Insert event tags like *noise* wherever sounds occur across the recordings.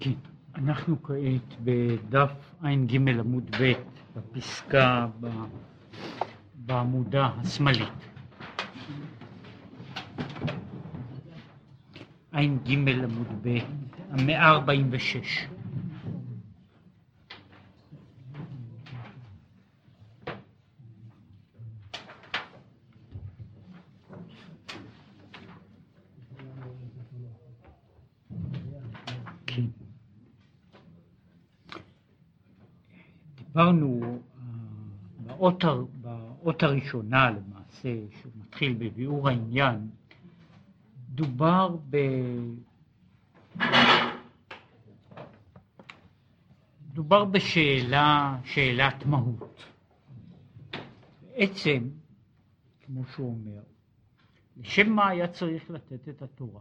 כן, אנחנו כעת בדף ע"ג עמוד ב' בפסקה ב... בעמודה השמאלית. ע"ג עמוד ב', המאה ארבעים ושש. כן. דיברנו אה, באות, באות הראשונה למעשה, שמתחיל בביאור העניין, דובר ב... דובר בשאלה, שאלת מהות. בעצם, כמו שהוא אומר, לשם מה היה צריך לתת את התורה?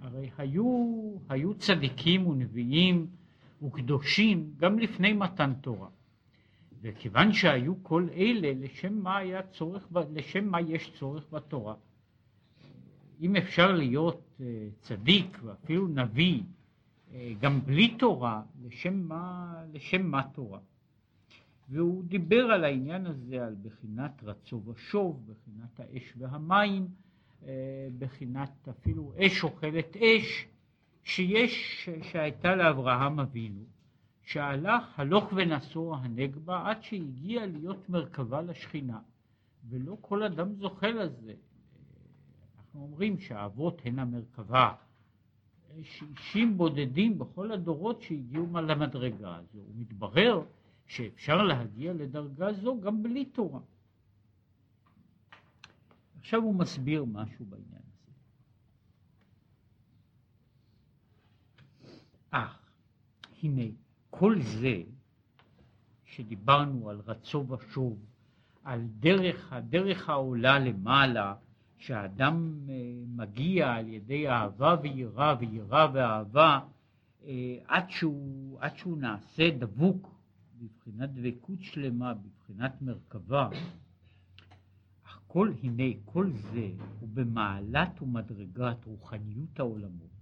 הרי היו, היו צדיקים ונביאים וקדושים גם לפני מתן תורה. וכיוון שהיו כל אלה, לשם מה היה צורך, לשם מה יש צורך בתורה? אם אפשר להיות אה, צדיק ואפילו נביא אה, גם בלי תורה, לשם מה, לשם מה תורה? והוא דיבר על העניין הזה, על בחינת רצו ושוב, בחינת האש והמים, אה, בחינת אפילו אש אוכלת אש, שיש, שהייתה לאברהם אבינו, שהלך הלוך ונסוע הנגבה עד שהגיע להיות מרכבה לשכינה, ולא כל אדם זוכה לזה. אנחנו אומרים שהאבות הן המרכבה. יש אישים בודדים בכל הדורות שהגיעו למדרגה הזו, ומתברר שאפשר להגיע לדרגה זו גם בלי תורה. עכשיו הוא מסביר משהו בעניין הזה. אך, הנה, כל זה שדיברנו על רצו ושוב, על דרך, הדרך העולה למעלה, שהאדם אה, מגיע על ידי אהבה ויראה ויראה ואהבה אה, עד שהוא, עד שהוא נעשה דבוק בבחינת דבקות שלמה, בבחינת מרכבה, אך כל הנה, כל זה הוא במעלת ומדרגת רוחניות העולמות,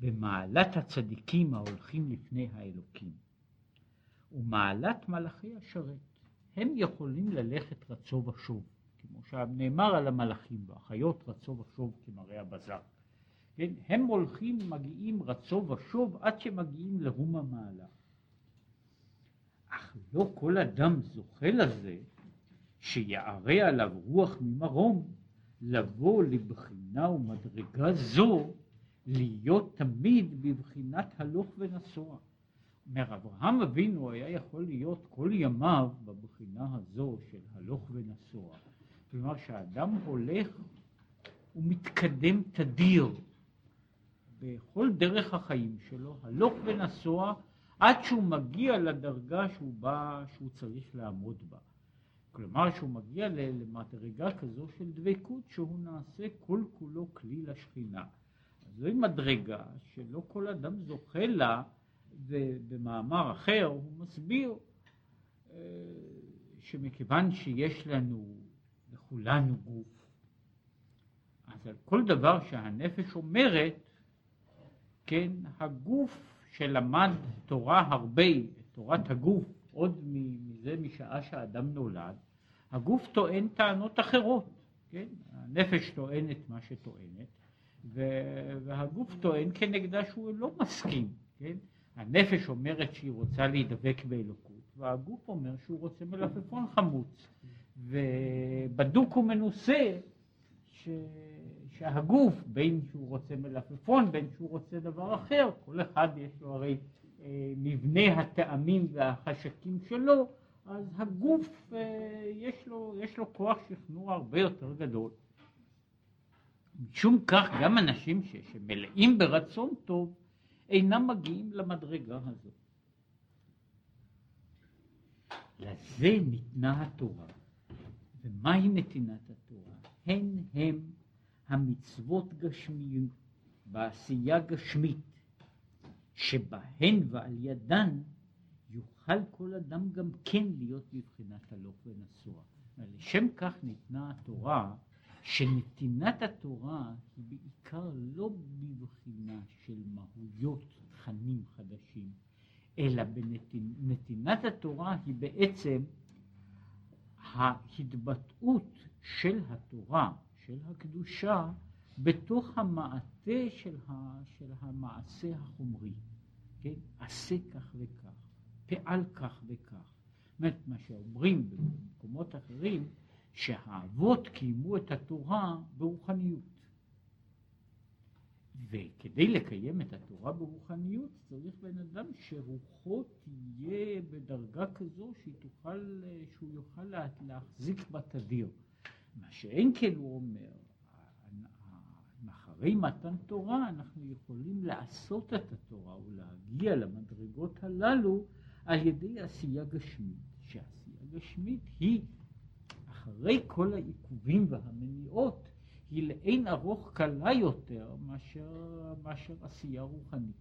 במעלת הצדיקים ההולכים לפני האלוקים, ומעלת מלאכי השרת. הם יכולים ללכת רצו ושוב, כמו שנאמר על המלאכים, והחיות רצו ושוב כמראה הבזר. כן? הם הולכים, מגיעים רצו ושוב עד שמגיעים לרום המעלה. אך לא כל אדם זוכה לזה שיערה עליו רוח ממרום לבוא לבחינה ומדרגה זו להיות תמיד בבחינת הלוך ונסוע. אומר אברהם אבינו היה יכול להיות כל ימיו בבחינה הזו של הלוך ונסוע. כלומר שהאדם הולך ומתקדם תדיר בכל דרך החיים שלו, הלוך ונסוע עד שהוא מגיע לדרגה שהוא בא, שהוא צריך לעמוד בה. כלומר שהוא מגיע למדרגה כזו של דבקות שהוא נעשה כל כולו כלי לשכינה. זוהי מדרגה שלא כל אדם זוכה לה, ובמאמר אחר הוא מסביר אה, שמכיוון שיש לנו, לכולנו גוף, אז על כל דבר שהנפש אומרת, כן, הגוף שלמד תורה הרבה, תורת הגוף, עוד מזה משעה שהאדם נולד, הגוף טוען טענות אחרות, כן? הנפש טוענת מה שטוענת, והגוף טוען כנגדה שהוא לא מסכים, כן? הנפש אומרת שהיא רוצה להידבק באלוקות, והגוף אומר שהוא רוצה מלפפון חמוץ, ובדוק ומנוסה ש... שהגוף, בין שהוא רוצה מלפפון, בין שהוא רוצה דבר אחר, כל אחד יש לו הרי אה, מבנה הטעמים והחשקים שלו, אז הגוף אה, יש לו, יש לו כוח שכנוע הרבה יותר גדול. משום כך גם אנשים ש, שמלאים ברצון טוב אינם מגיעים למדרגה הזאת. לזה ניתנה התורה. ומהי נתינת התורה? הן הם המצוות גשמיות, בעשייה גשמית, שבהן ועל ידן יוכל כל אדם גם כן להיות בבחינת הלוך ונסוע. לשם כך ניתנה התורה, שנתינת התורה היא בעיקר לא בבחינה של מהויות תכנים חדשים, אלא בנתינת התורה היא בעצם ההתבטאות של התורה, של הקדושה, בתוך המעטה של, ה, של המעשה החומרי. כן? עשה כך וכך, פעל כך וכך. זאת אומרת, מה שאומרים במקומות אחרים, שהאבות קיימו את התורה ברוחניות. וכדי לקיים את התורה ברוחניות צריך בן אדם שרוחו תהיה בדרגה כזו תוכל, שהוא יוכל להחזיק בתדיר. מה שאין כן הוא אומר, אחרי מתן תורה אנחנו יכולים לעשות את התורה ולהגיע למדרגות הללו על ידי עשייה גשמית, שעשייה גשמית היא אחרי כל העיכובים והמניעות היא לאין ארוך קלה יותר מאשר, מאשר עשייה רוחנית.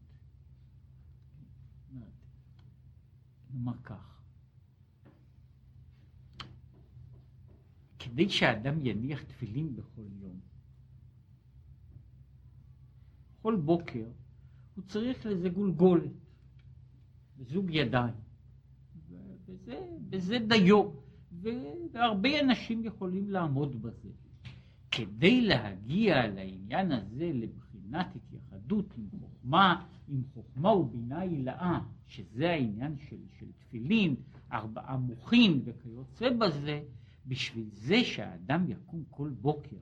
נאמר כך, כדי שאדם יניח תפילין בכל יום, כל בוקר הוא צריך לזה גולגולת, וזוג ידיים, וזה, וזה דיו, והרבה אנשים יכולים לעמוד בזה. כדי להגיע לעניין הזה לבחינת התייחדות עם חוכמה, עם חוכמה ובינה הילאה, שזה העניין של, של תפילין, ארבעה מוחין וכיוצא בזה, בשביל זה שהאדם יקום כל בוקר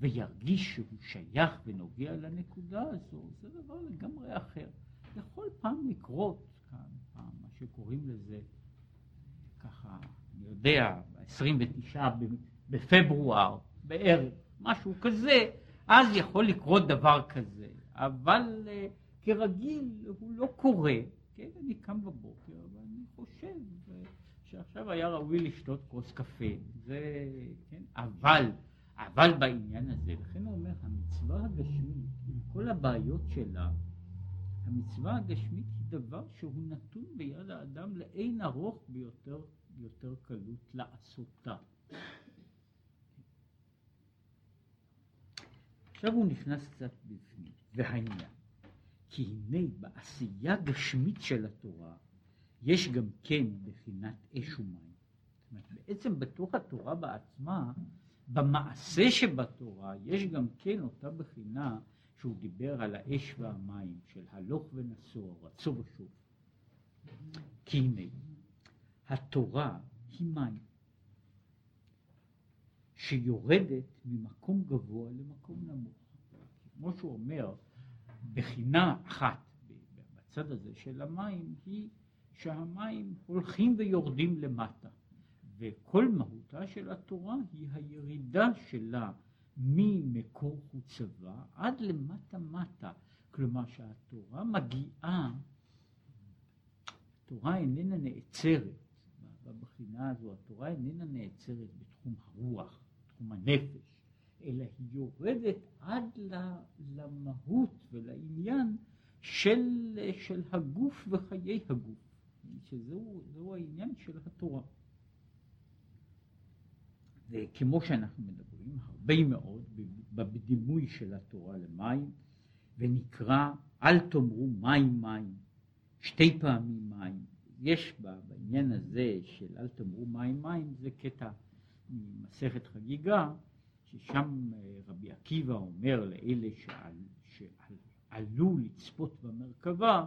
וירגיש שהוא שייך ונוגע לנקודה הזו, זה דבר לגמרי אחר. יכול פעם לקרות כאן, פעם, מה שקוראים לזה, ככה, יודע, 29 בפברואר בערב, משהו כזה, אז יכול לקרות דבר כזה, אבל uh, כרגיל הוא לא קורה, כן, אני קם בבוקר ואני חושב שעכשיו היה ראוי לשתות כוס קפה, זה, כן, אבל, אבל בעניין הזה, לכן הוא אומר, המצווה הגשמית, עם כל הבעיות שלה, המצווה הגשמית היא דבר שהוא נתון ביד האדם לאין ארוך ביותר, ביותר קלות לעשותה. עכשיו הוא נכנס קצת בפנים, והעניין, כי הנה בעשייה גשמית של התורה יש גם כן בחינת אש ומים. זאת אומרת, בעצם בתוך התורה בעצמה, במעשה שבתורה, יש גם כן אותה בחינה שהוא דיבר על האש והמים, של הלוך ונסוע, רצו ושוב. כי הנה, התורה היא מים. שיורדת ממקום גבוה למקום נמוך. כמו שהוא אומר, בחינה אחת בצד הזה של המים היא שהמים הולכים ויורדים למטה. וכל מהותה של התורה היא הירידה שלה ממקור חוצבה עד למטה מטה. כלומר שהתורה מגיעה, התורה איננה נעצרת, בבחינה הזו התורה איננה נעצרת בתחום הרוח, בתחום הנפש, אלא היא יורדת עד למהות ולעניין של, של הגוף וחיי הגוף, שזהו העניין של התורה. וכמו שאנחנו מדברים הרבה מאוד בדימוי של התורה למים, ונקרא אל תאמרו מים מים, שתי פעמים מים. יש בעניין הזה של אל תאמרו מים מים, זה קטע ממסכת חגיגה, ששם אה, רבי עקיבא אומר לאלה שעל, שעלו לצפות במרכבה,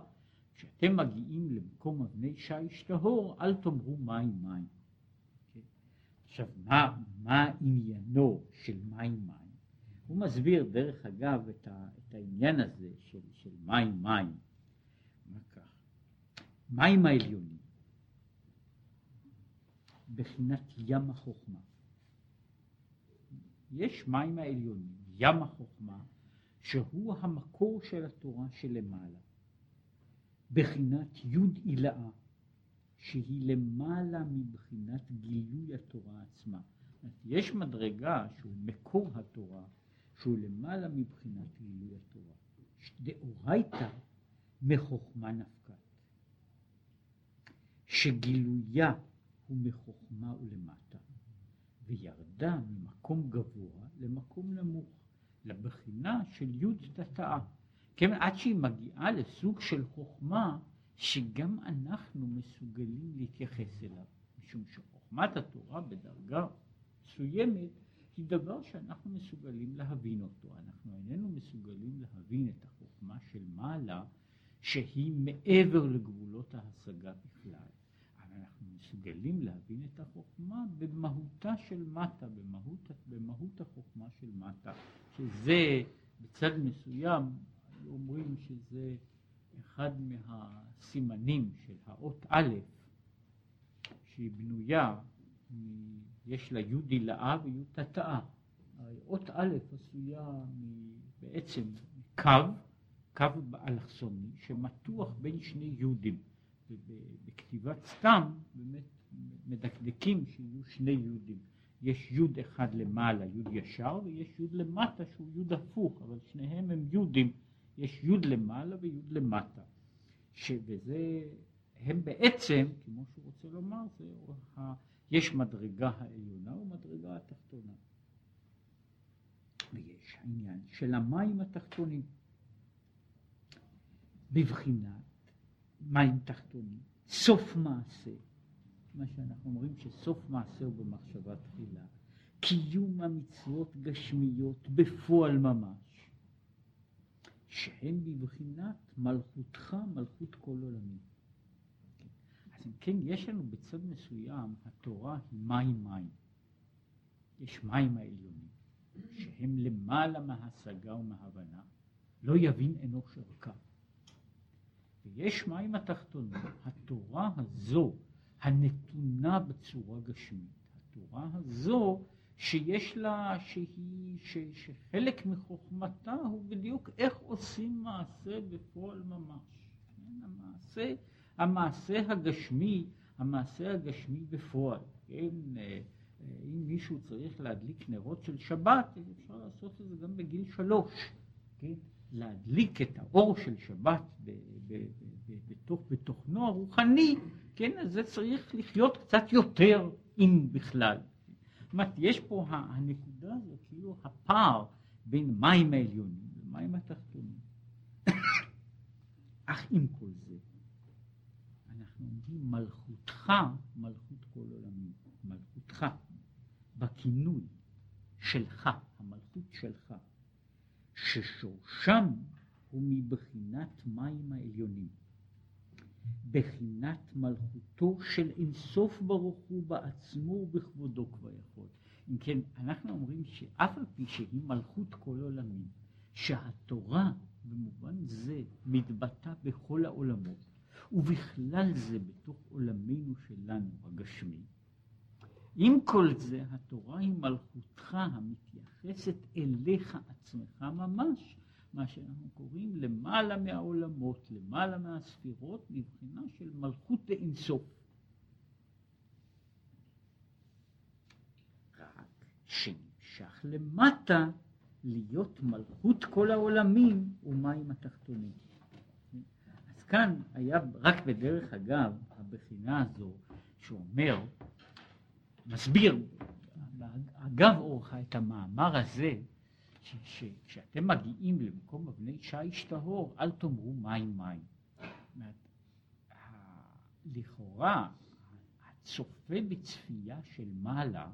כשאתם מגיעים למקום אבני שיש טהור, אל תאמרו מים מים. Okay. עכשיו, מה, מה עניינו של מים מים? הוא מסביר, דרך אגב, את, ה, את העניין הזה של, של מים מים. מים העליונים, בחינת ים החוכמה. יש מים העליונים, ים החוכמה, שהוא המקור של התורה שלמעלה. בחינת י' עילאה, שהיא למעלה מבחינת גילוי התורה עצמה. יש מדרגה שהוא מקור התורה, שהוא למעלה מבחינת גילוי התורה. דאורייתא מחוכמה נפקת, שגילויה הוא מחוכמה ולמטה. וירדה ממקום גבוה למקום נמוך, לבחינה של י' תתאה, כן, עד שהיא מגיעה לסוג של חוכמה שגם אנחנו מסוגלים להתייחס אליו, משום שחוכמת התורה בדרגה מסוימת היא דבר שאנחנו מסוגלים להבין אותו. אנחנו איננו מסוגלים להבין את החוכמה של מעלה שהיא מעבר לגבולות ההשגה בכלל. מסוגלים להבין את החוכמה במהותה של מטה, במהות, במהות החוכמה של מטה, שזה בצד מסוים, אומרים שזה אחד מהסימנים של האות א', שהיא בנויה, יש לה י' הילאה וי' תתאה. אות א' עשויה בעצם קו, קו אלכסוני, שמתוח בין שני יהודים. ובכתיבת סתם באמת מדקדקים שיהיו שני יהודים. יש יוד אחד למעלה, יוד ישר, ויש יוד למטה שהוא יוד הפוך, אבל שניהם הם יודים, יש יוד למעלה ויוד למטה. וזה, הם בעצם, כמו שהוא רוצה לומר, זה, יש מדרגה העליונה ומדרגה התחתונה. ויש העניין של המים התחתונים. בבחינת מים תחתונים, סוף מעשה, מה שאנחנו אומרים שסוף מעשה הוא במחשבה תחילה, קיום המצוות גשמיות בפועל ממש, שהן בבחינת מלכותך, מלכות כל עולמי. אז אם כן, יש לנו בצד מסוים, התורה היא מים מים. יש מים העליונים, שהם למעלה מהשגה ומהבנה, לא יבין אנוש ערכה. ויש מים התחתונים, התורה הזו הנתונה בצורה גשמית, התורה הזו שיש לה, שהיא, ש, שחלק מחוכמתה הוא בדיוק איך עושים מעשה בפועל ממש. כן, המעשה, המעשה הגשמי, המעשה הגשמי בפועל. כן, אה, אם מישהו צריך להדליק נרות של שבת, אפשר לעשות את זה גם בגיל שלוש. כן? להדליק את האור של שבת בתוך, בתוכנו הרוחני, כן, אז זה צריך לחיות קצת יותר, אם בכלל. זאת אומרת, יש פה הנקודה הזאת, כאילו הפער בין מים העליונים למים התחתונים. *coughs* אך עם כל זה, אנחנו אומרים מלכותך, מלכות כל עולמי, מלכותך, בכינוי שלך, המלכות שלך. ששורשם הוא מבחינת מים העליונים, בחינת מלכותו של אינסוף ברוך הוא בעצמו ובכבודו כבר יכול. אם כן, אנחנו אומרים שאף על פי שהיא מלכות כל עולמים, שהתורה במובן זה מתבטא בכל העולמות, ובכלל זה בתוך עולמנו שלנו הגשמי, עם כל זה, התורה היא מלכותך המתייחסת אליך עצמך ממש, מה שאנחנו קוראים למעלה מהעולמות, למעלה מהספירות, מבחינה של מלכות לאינסוף. רק שנמשך למטה להיות מלכות כל העולמים ומים התחתונים. אז כאן היה רק בדרך אגב הבחינה הזו שאומר מסביר, אגב אורחה, את המאמר הזה, שכשאתם מגיעים למקום אבני שיש טהור, אל תאמרו מים מים. לכאורה, הצופה בצפייה של מעלה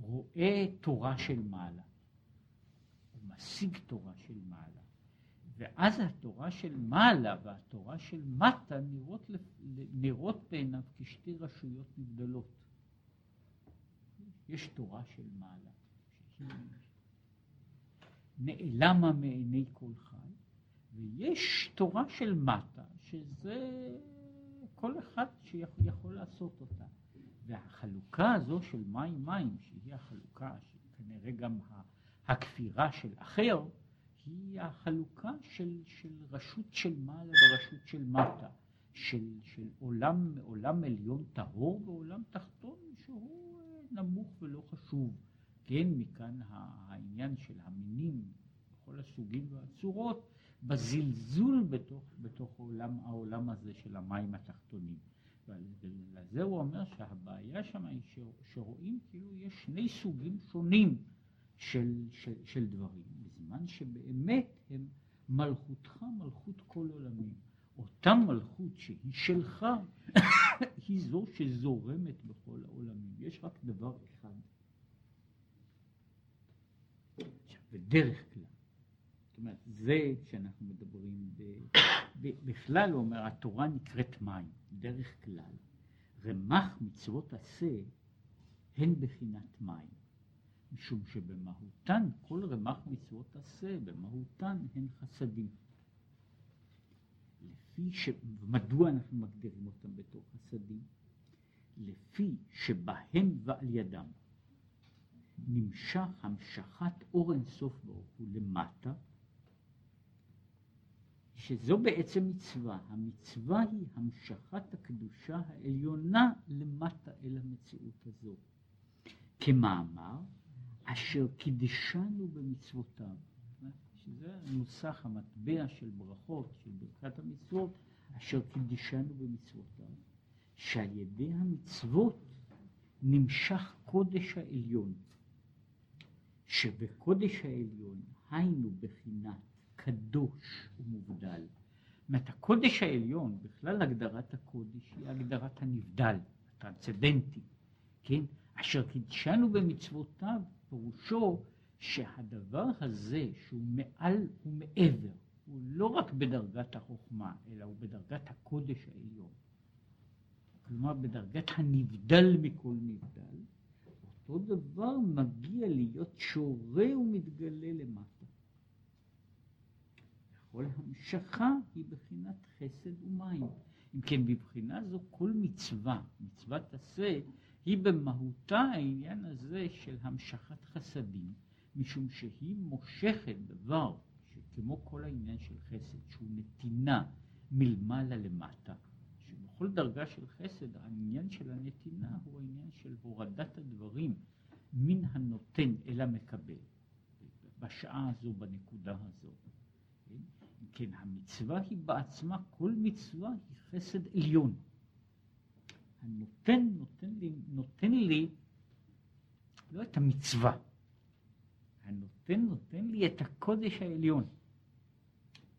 רואה תורה של מעלה, הוא משיג תורה של מעלה. ואז התורה של מעלה והתורה של מטה נראות, נראות בעיניו כשתי רשויות נבדלות. יש תורה של מעלה, נעלמה מעיני כל חי, ויש תורה של מטה, שזה כל אחד שיכול לעשות אותה. והחלוקה הזו של מים מים, שהיא החלוקה, שכנראה גם הכפירה של אחר, היא החלוקה של, של רשות של מעלה ורשות של מטה, של, של עולם, עולם עליון טהור ועולם תחתון שהוא נמוך ולא חשוב. כן, מכאן העניין של המינים בכל הסוגים והצורות, בזלזול בתוך, בתוך העולם, העולם הזה של המים התחתונים. ולזה הוא אומר שהבעיה שם היא שרואים כאילו יש שני סוגים שונים של, של, של דברים. בזמן שבאמת הם, מלכותך מלכות כל עולמים. אותה מלכות שהיא שלך, *laughs* היא זו שזורמת בכל העולמים. יש רק דבר אחד. בדרך כלל, זאת אומרת, זה שאנחנו מדברים, ב, ב, בכלל, הוא אומר, התורה נקראת מים, דרך כלל. רמ"ח מצוות עשה הן בחינת מים, משום שבמהותן, כל רמ"ח מצוות עשה, במהותן הן חסדים. לפי ש... מדוע אנחנו מגדירים אותם בתור חסדים? לפי שבהם ועל ידם נמשך המשכת אור אינסוף ברוך הוא למטה, שזו בעצם מצווה. המצווה היא המשכת הקדושה העליונה למטה אל המציאות הזו. כמאמר, אשר קידשנו במצוותיו. שזה נוסח המטבע של ברכות, של ברכת המצוות, אשר קידשנו במצוותיו, שעל ידי המצוות נמשך קודש העליון, שבקודש העליון היינו בחינת קדוש ומובדל. זאת הקודש העליון, בכלל הגדרת הקודש היא הגדרת הנבדל, הטרנסצדנטי, כן? אשר קידשנו במצוותיו, פירושו שהדבר הזה שהוא מעל ומעבר, הוא לא רק בדרגת החוכמה, אלא הוא בדרגת הקודש העליון. כלומר, בדרגת הנבדל מכל נבדל, אותו דבר מגיע להיות שורה ומתגלה למטה. כל המשכה היא בחינת חסד ומים. אם כן, בבחינה זו כל מצווה, מצוות עשה, היא במהותה העניין הזה של המשכת חסדים. משום שהיא מושכת דבר שכמו כל העניין של חסד, שהוא נתינה מלמעלה למטה, שבכל דרגה של חסד העניין של הנתינה הוא העניין של הורדת הדברים מן הנותן אל המקבל, בשעה הזו, בנקודה הזו. כן, המצווה היא בעצמה, כל מצווה היא חסד עליון. הנותן נותן לי, נותן לי לא את המצווה, הנותן נותן לי את הקודש העליון.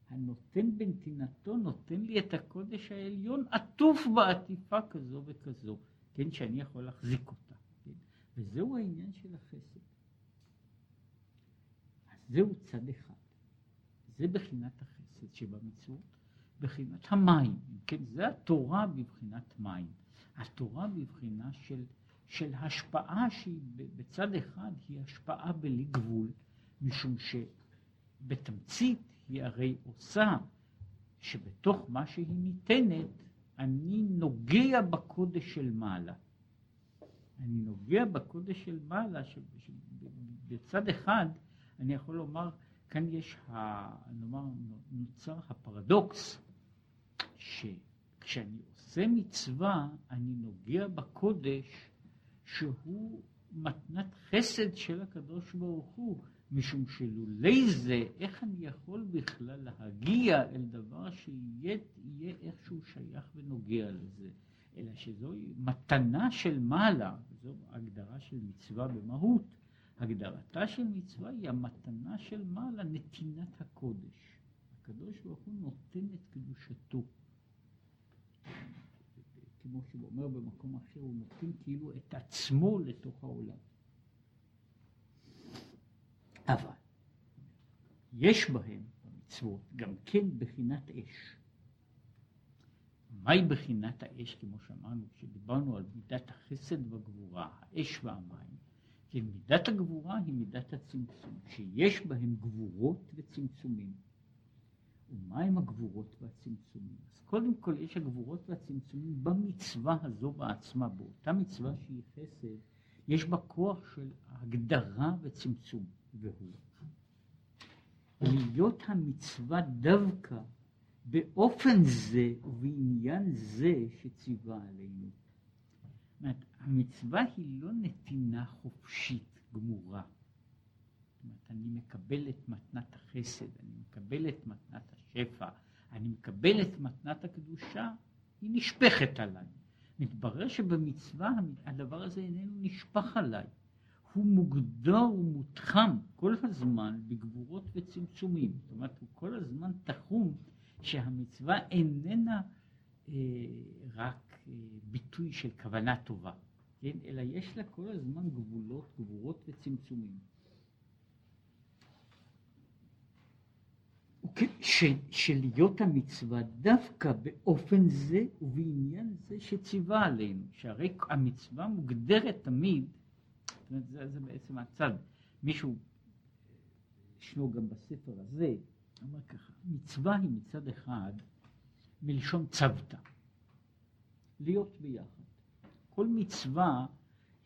הנותן בנתינתו נותן לי את הקודש העליון עטוף בעטיפה כזו וכזו, כן, שאני יכול להחזיק אותה. כן? וזהו העניין של החסד. אז זהו צד אחד. זה בחינת החסד שבמצוות, בחינת המים. כן, זה התורה בבחינת מים. התורה בבחינה של של השפעה שהיא בצד אחד היא השפעה בלי גבול, משום שבתמצית היא הרי עושה שבתוך מה שהיא ניתנת אני נוגע בקודש של מעלה. אני נוגע בקודש של מעלה, שבצד אחד אני יכול לומר, כאן יש, ה, נאמר, נוצר הפרדוקס, שכשאני עושה מצווה, אני נוגע בקודש שהוא מתנת חסד של הקדוש ברוך הוא, משום שלולי זה, איך אני יכול בכלל להגיע אל דבר שיהיה איכשהו שייך ונוגע לזה, אלא שזוהי מתנה של מעלה, זו הגדרה של מצווה במהות. הגדרתה של מצווה היא המתנה של מעלה, נתינת הקודש. הקדוש ברוך הוא נותן את קדושתו. כמו שהוא אומר במקום אחר, הוא נותן כאילו את עצמו לתוך העולם. אבל יש בהם, במצוות, גם כן בחינת אש. מהי בחינת האש, כמו שאמרנו, כשדיברנו על מידת החסד והגבורה, האש והמים, כי מידת הגבורה היא מידת הצמצום, שיש בהם גבורות וצמצומים. ומהם הגבורות והצמצומים? אז קודם כל יש הגבורות והצמצומים במצווה הזו בעצמה, באותה מצווה שהיא חסד, יש בה כוח של הגדרה וצמצום, והוא להיות המצווה דווקא באופן זה ובעניין זה שציווה עלינו. זאת אומרת, המצווה היא לא נתינה חופשית גמורה. אומרת, אני מקבל את מתנת החסד, אני מקבל את מתנת השפע, אני מקבל את מתנת הקדושה, היא נשפכת עליי. מתברר שבמצווה הדבר הזה איננו נשפך עליי, הוא מוגדר ומותחם כל הזמן בגבורות וצמצומים. זאת אומרת, הוא כל הזמן תחום שהמצווה איננה אה, רק אה, ביטוי של כוונה טובה, כן? אלא יש לה כל הזמן גבולות, גבורות וצמצומים. שלהיות המצווה דווקא באופן זה ובעניין זה שציווה עלינו, שהרי המצווה מוגדרת תמיד, זאת אומרת, זה, זה בעצם הצד, מישהו, ישנו גם בספר הזה, אומר ככה, מצווה היא מצד אחד מלשון צוותא, להיות ביחד. כל מצווה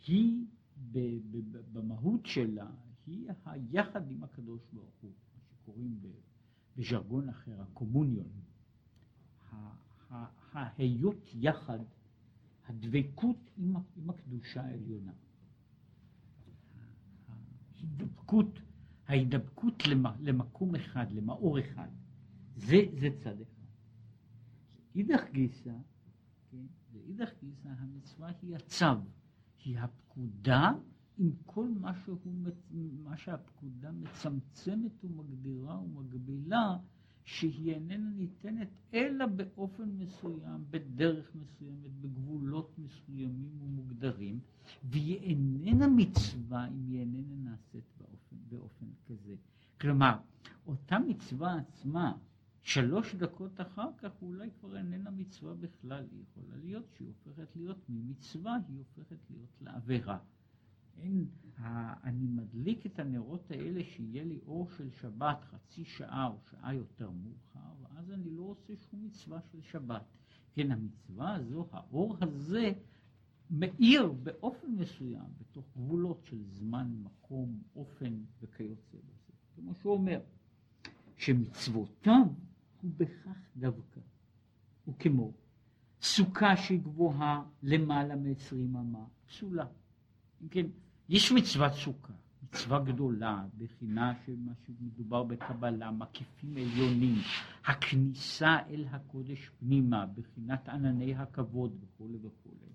היא ב, ב, במהות שלה, היא היחד עם הקדוש ברוך הוא, מה שקוראים ב... בז'רגון אחר, הקומוניון, ההיות יחד, הדבקות עם, עם הקדושה העליונה, ההידבקות, ההידבקות למקום אחד, למאור אחד, זה, זה צד אחד. אידך גיסא, כן, לאידך גיסא המצווה היא הצו, היא הפקודה עם כל מה, שהוא, מה שהפקודה מצמצמת ומגדירה ומגבילה, שהיא איננה ניתנת אלא באופן מסוים, בדרך מסוימת, בגבולות מסוימים ומוגדרים, והיא איננה מצווה אם היא איננה נעשית באופן, באופן כזה. כלומר, אותה מצווה עצמה, שלוש דקות אחר כך אולי כבר איננה מצווה בכלל, היא יכולה להיות שהיא הופכת להיות ממצווה, היא הופכת להיות לעבירה. אין, אני מדליק את הנרות האלה שיהיה לי אור של שבת חצי שעה או שעה יותר מאוחר, ואז אני לא עושה שום מצווה של שבת. כן, המצווה הזו, האור הזה, מאיר באופן מסוים, בתוך גבולות של זמן, מקום, אופן וכיוצא בזה. כמו שהוא אומר, שמצוותיו הוא בכך דווקא. הוא כמו סוכה שהיא גבוהה למעלה מ-20 אמה, פסולה. כן, יש מצוות סוכה, מצווה גדולה, בחינה שמה שמדובר בקבלה, מקיפים עליונים, הכניסה אל הקודש פנימה, בחינת ענני הכבוד וכולי וכולי.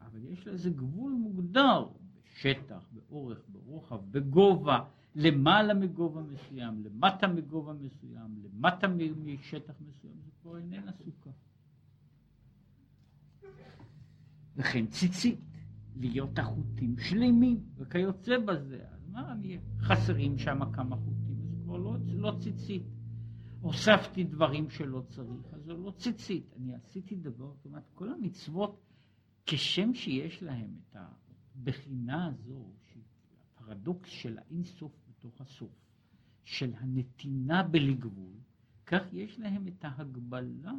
אבל יש לזה גבול מוגדר, בשטח, באורך, ברוחב, בגובה, למעלה מגובה מסוים, למטה מגובה מסוים, למטה משטח מסוים, זה כבר איננה סוכה. וכן ציצית. להיות החוטים שלמים וכיוצא בזה. אז מה, אני, חסרים שם כמה חוטים, אז כבר לא, לא ציצית. הוספתי דברים שלא צריך, אז זה לא ציצית. אני עשיתי דבר, זאת אומרת, כל המצוות, כשם שיש להם את הבחינה הזו, הפרדוקס של האינסוף בתוך הסוף, של הנתינה בלי גבול, כך יש להם את ההגבלה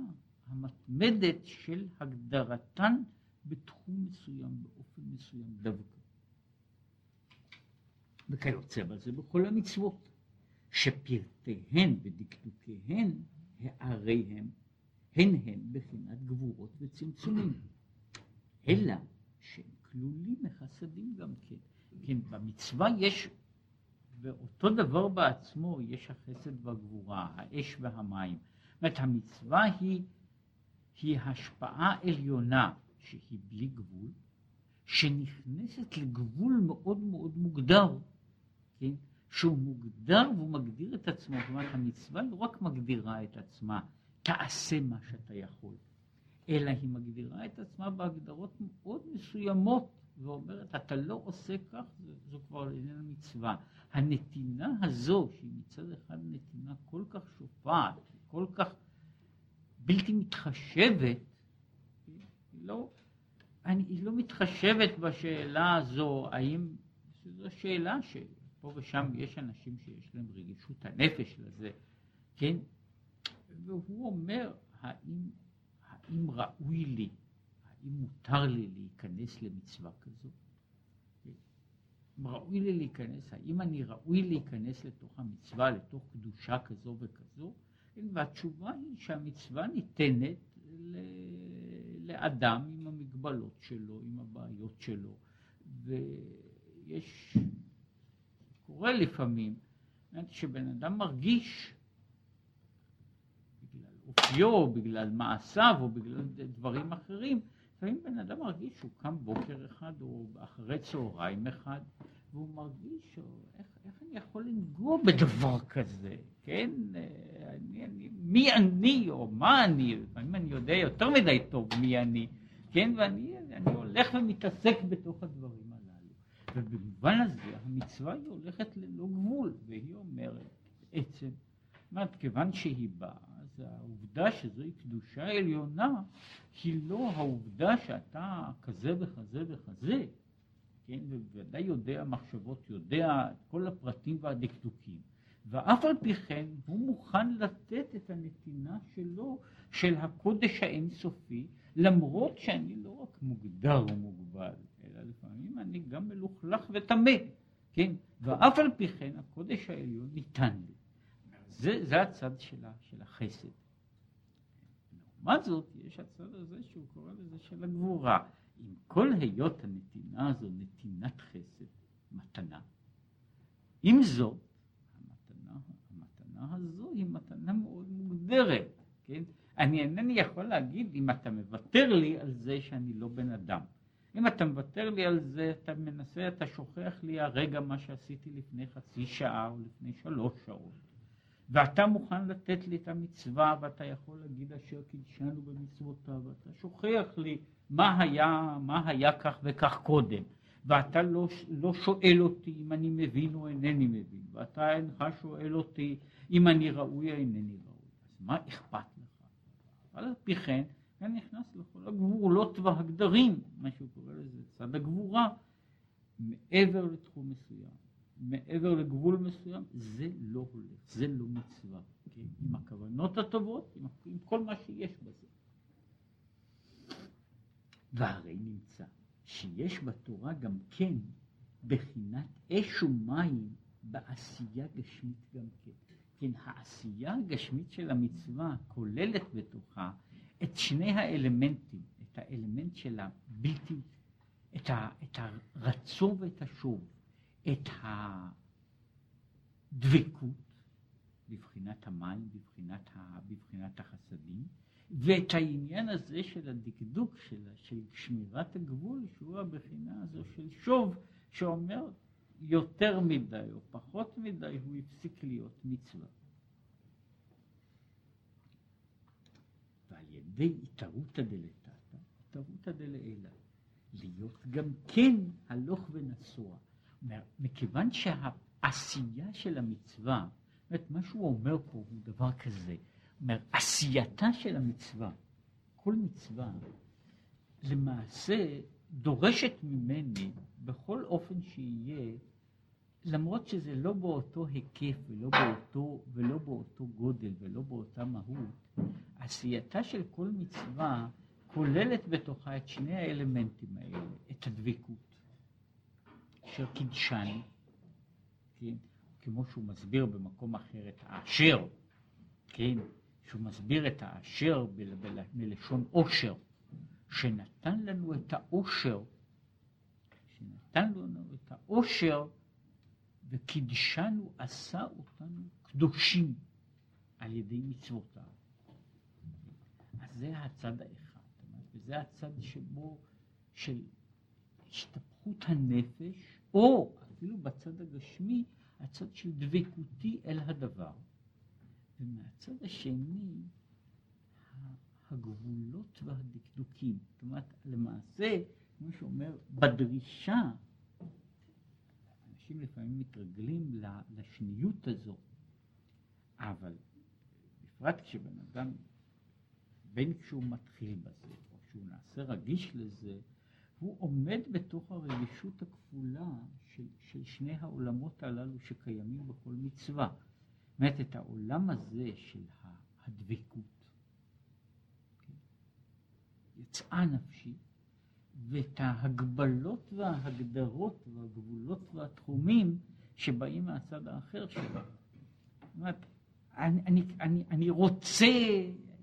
המתמדת של הגדרתן בתחום מסוים, באופן מסוים דווקא. וכיוצא בזה בכל המצוות, שפרטיהן ודקדוקיהן, הרי הם, הן הן בחינת גבורות וצמצומים. *coughs* אלא שהם כלולים מחסדים גם כן. כן, במצווה יש, ואותו דבר בעצמו, יש החסד והגבורה, האש והמים. זאת אומרת, המצווה היא, היא השפעה עליונה שהיא בלי גבול, שנכנסת לגבול מאוד מאוד מוגדר, כן? שהוא מוגדר והוא מגדיר את עצמו, אומרת המצווה לא רק מגדירה את עצמה, תעשה מה שאתה יכול, אלא היא מגדירה את עצמה בהגדרות מאוד מסוימות, ואומרת, אתה לא עושה כך, זו, זו כבר איננה מצווה. הנתינה הזו, שהיא מצד אחד נתינה כל כך שופעת, כל כך בלתי מתחשבת, לא, אני, היא לא מתחשבת בשאלה הזו, האם, זו שאלה שפה ושם יש אנשים שיש להם רגישות הנפש לזה, כן? והוא אומר, האם, האם ראוי לי, האם מותר לי להיכנס למצווה כזו? אם ראוי לי להיכנס, האם אני ראוי להיכנס לתוך המצווה, לתוך קדושה כזו וכזו? כן, והתשובה היא שהמצווה ניתנת לאדם עם המגבלות שלו, עם הבעיות שלו, ויש, קורה לפעמים, שבן אדם מרגיש בגלל אופיו, בגלל מעשיו או בגלל דברים אחרים, לפעמים בן אדם מרגיש שהוא קם בוקר אחד או אחרי צהריים אחד, והוא מרגיש, איך, איך אני יכול לנגוע בדבר כזה, כן? אני, אני, מי אני או מה אני, לפעמים אני יודע יותר מדי טוב מי אני, כן? ואני אני הולך ומתעסק בתוך הדברים הללו. ובמובן הזה המצווה היא הולכת ללא גבול, והיא אומרת בעצם, אומרת, כיוון שהיא באה, אז העובדה שזוהי קדושה עליונה, היא לא העובדה שאתה כזה וכזה וכזה, כן, ובוודאי יודע מחשבות, יודע את כל הפרטים והדקדוקים, ואף על פי כן הוא מוכן לתת את הנתינה שלו, של הקודש האינסופי, למרות שאני לא רק מוגדר ומוגבל, אלא לפעמים אני גם מלוכלך וטמא, כן, ואף על פי כן הקודש העליון ניתן לי. זה, זה הצד שלה, של החסד. לעומת זאת, יש הצד הזה שהוא קורא לזה של הגבורה. עם כל היות הנתינה הזו נתינת חסד, מתנה, עם זאת, המתנה, המתנה הזו היא מתנה מאוד מוגדרת, כן? אני אינני יכול להגיד אם אתה מוותר לי על זה שאני לא בן אדם. אם אתה מוותר לי על זה, אתה מנסה, אתה שוכח לי הרגע מה שעשיתי לפני חצי שעה או לפני שלוש שעות. ואתה מוכן לתת לי את המצווה ואתה יכול להגיד אשר קידשנו במצוותיו ואתה שוכח לי מה היה, מה היה כך וכך קודם. ואתה לא, לא שואל אותי אם אני מבין או אינני מבין. ואתה אינך שואל אותי אם אני ראוי או אינני ראוי. אז מה אכפת לך? אבל על פי כן אני נכנס לכל הגבולות והגדרים מה שהוא קורא לזה צד הגבורה מעבר לתחום מסוים מעבר לגבול מסוים, זה לא הולך, זה לא מצווה, כן? עם הכוונות הטובות, עם, עם כל מה שיש בזה. והרי נמצא שיש בתורה גם כן בחינת אש ומים בעשייה גשמית גם כן. כן, העשייה הגשמית של המצווה כוללת בתוכה את שני האלמנטים, את האלמנט של הבלתי, את, ה, את הרצון ואת השוב. את הדבקות בבחינת המים, בבחינת, ה, בבחינת החסדים, ואת העניין הזה של הדקדוק, של, של שמירת הגבול, שהוא הבחינה הזו של שוב, שאומר יותר מדי או פחות מדי, הוא הפסיק להיות מצווה. ועל ידי התערותא דלתתא, התערותא דלעילא, להיות גם כן הלוך ונסוע. מכיוון שהעשייה של המצווה, זאת אומרת, מה שהוא אומר פה הוא דבר כזה, אומר, עשייתה של המצווה, כל מצווה, למעשה דורשת ממני בכל אופן שיהיה, למרות שזה לא באותו היקף ולא באותו, ולא באותו גודל ולא באותה מהות, עשייתה של כל מצווה כוללת בתוכה את שני האלמנטים האלה, את הדבקות אשר קידשני, כן, כמו שהוא מסביר במקום אחר את האשר, כן, שהוא מסביר את האשר מלשון עושר, שנתן לנו את העושר, שנתן לנו את העושר וקידשנו עשה אותנו קדושים על ידי מצוותיו. אז זה הצד האחד, וזה הצד שבו של השתפכות הנפש או אפילו בצד הגשמי, הצד של דבקותי אל הדבר. ומהצד השני, הגבולות והדקדוקים. זאת אומרת, למעשה, כמו שאומר, בדרישה, אנשים לפעמים מתרגלים לשניות הזו, אבל בפרט כשבן אדם, בין כשהוא מתחיל בזה, או שהוא נעשה רגיש לזה, הוא עומד בתוך הרגישות הכפולה של, של שני העולמות הללו שקיימים בכל מצווה. זאת אומרת, את העולם הזה של הדבקות. כן? יצאה נפשי, ואת ההגבלות וההגדרות והגבולות והתחומים שבאים מהצד האחר שלו. זאת אומרת, אני, אני, אני, אני רוצה,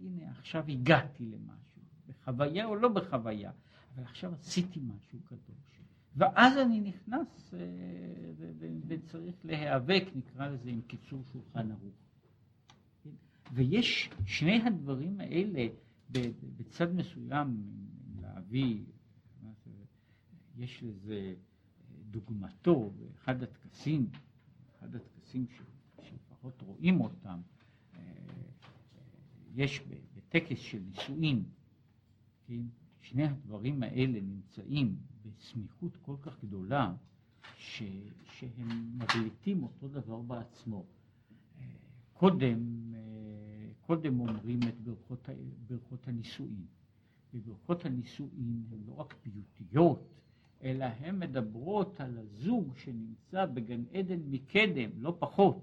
הנה עכשיו הגעתי למשהו, בחוויה או לא בחוויה, אבל עכשיו עשיתי משהו קדוש. ואז אני נכנס אה, וצריך להיאבק, נקרא לזה עם קיצור שולחן ערוך. ויש שני הדברים האלה בצד מסוים להביא, יש לזה דוגמתו באחד הטקסים, אחד הטקסים שלפחות רואים אותם, אה, יש בטקס של נישואין, כן, שני הדברים האלה נמצאים בסמיכות כל כך גדולה, ש, שהם מבליטים אותו דבר בעצמו. קודם, קודם אומרים את ברכות, ברכות הנישואין. וברכות הנישואין הן לא רק פיוטיות, אלא הן מדברות על הזוג שנמצא בגן עדן מקדם, לא פחות,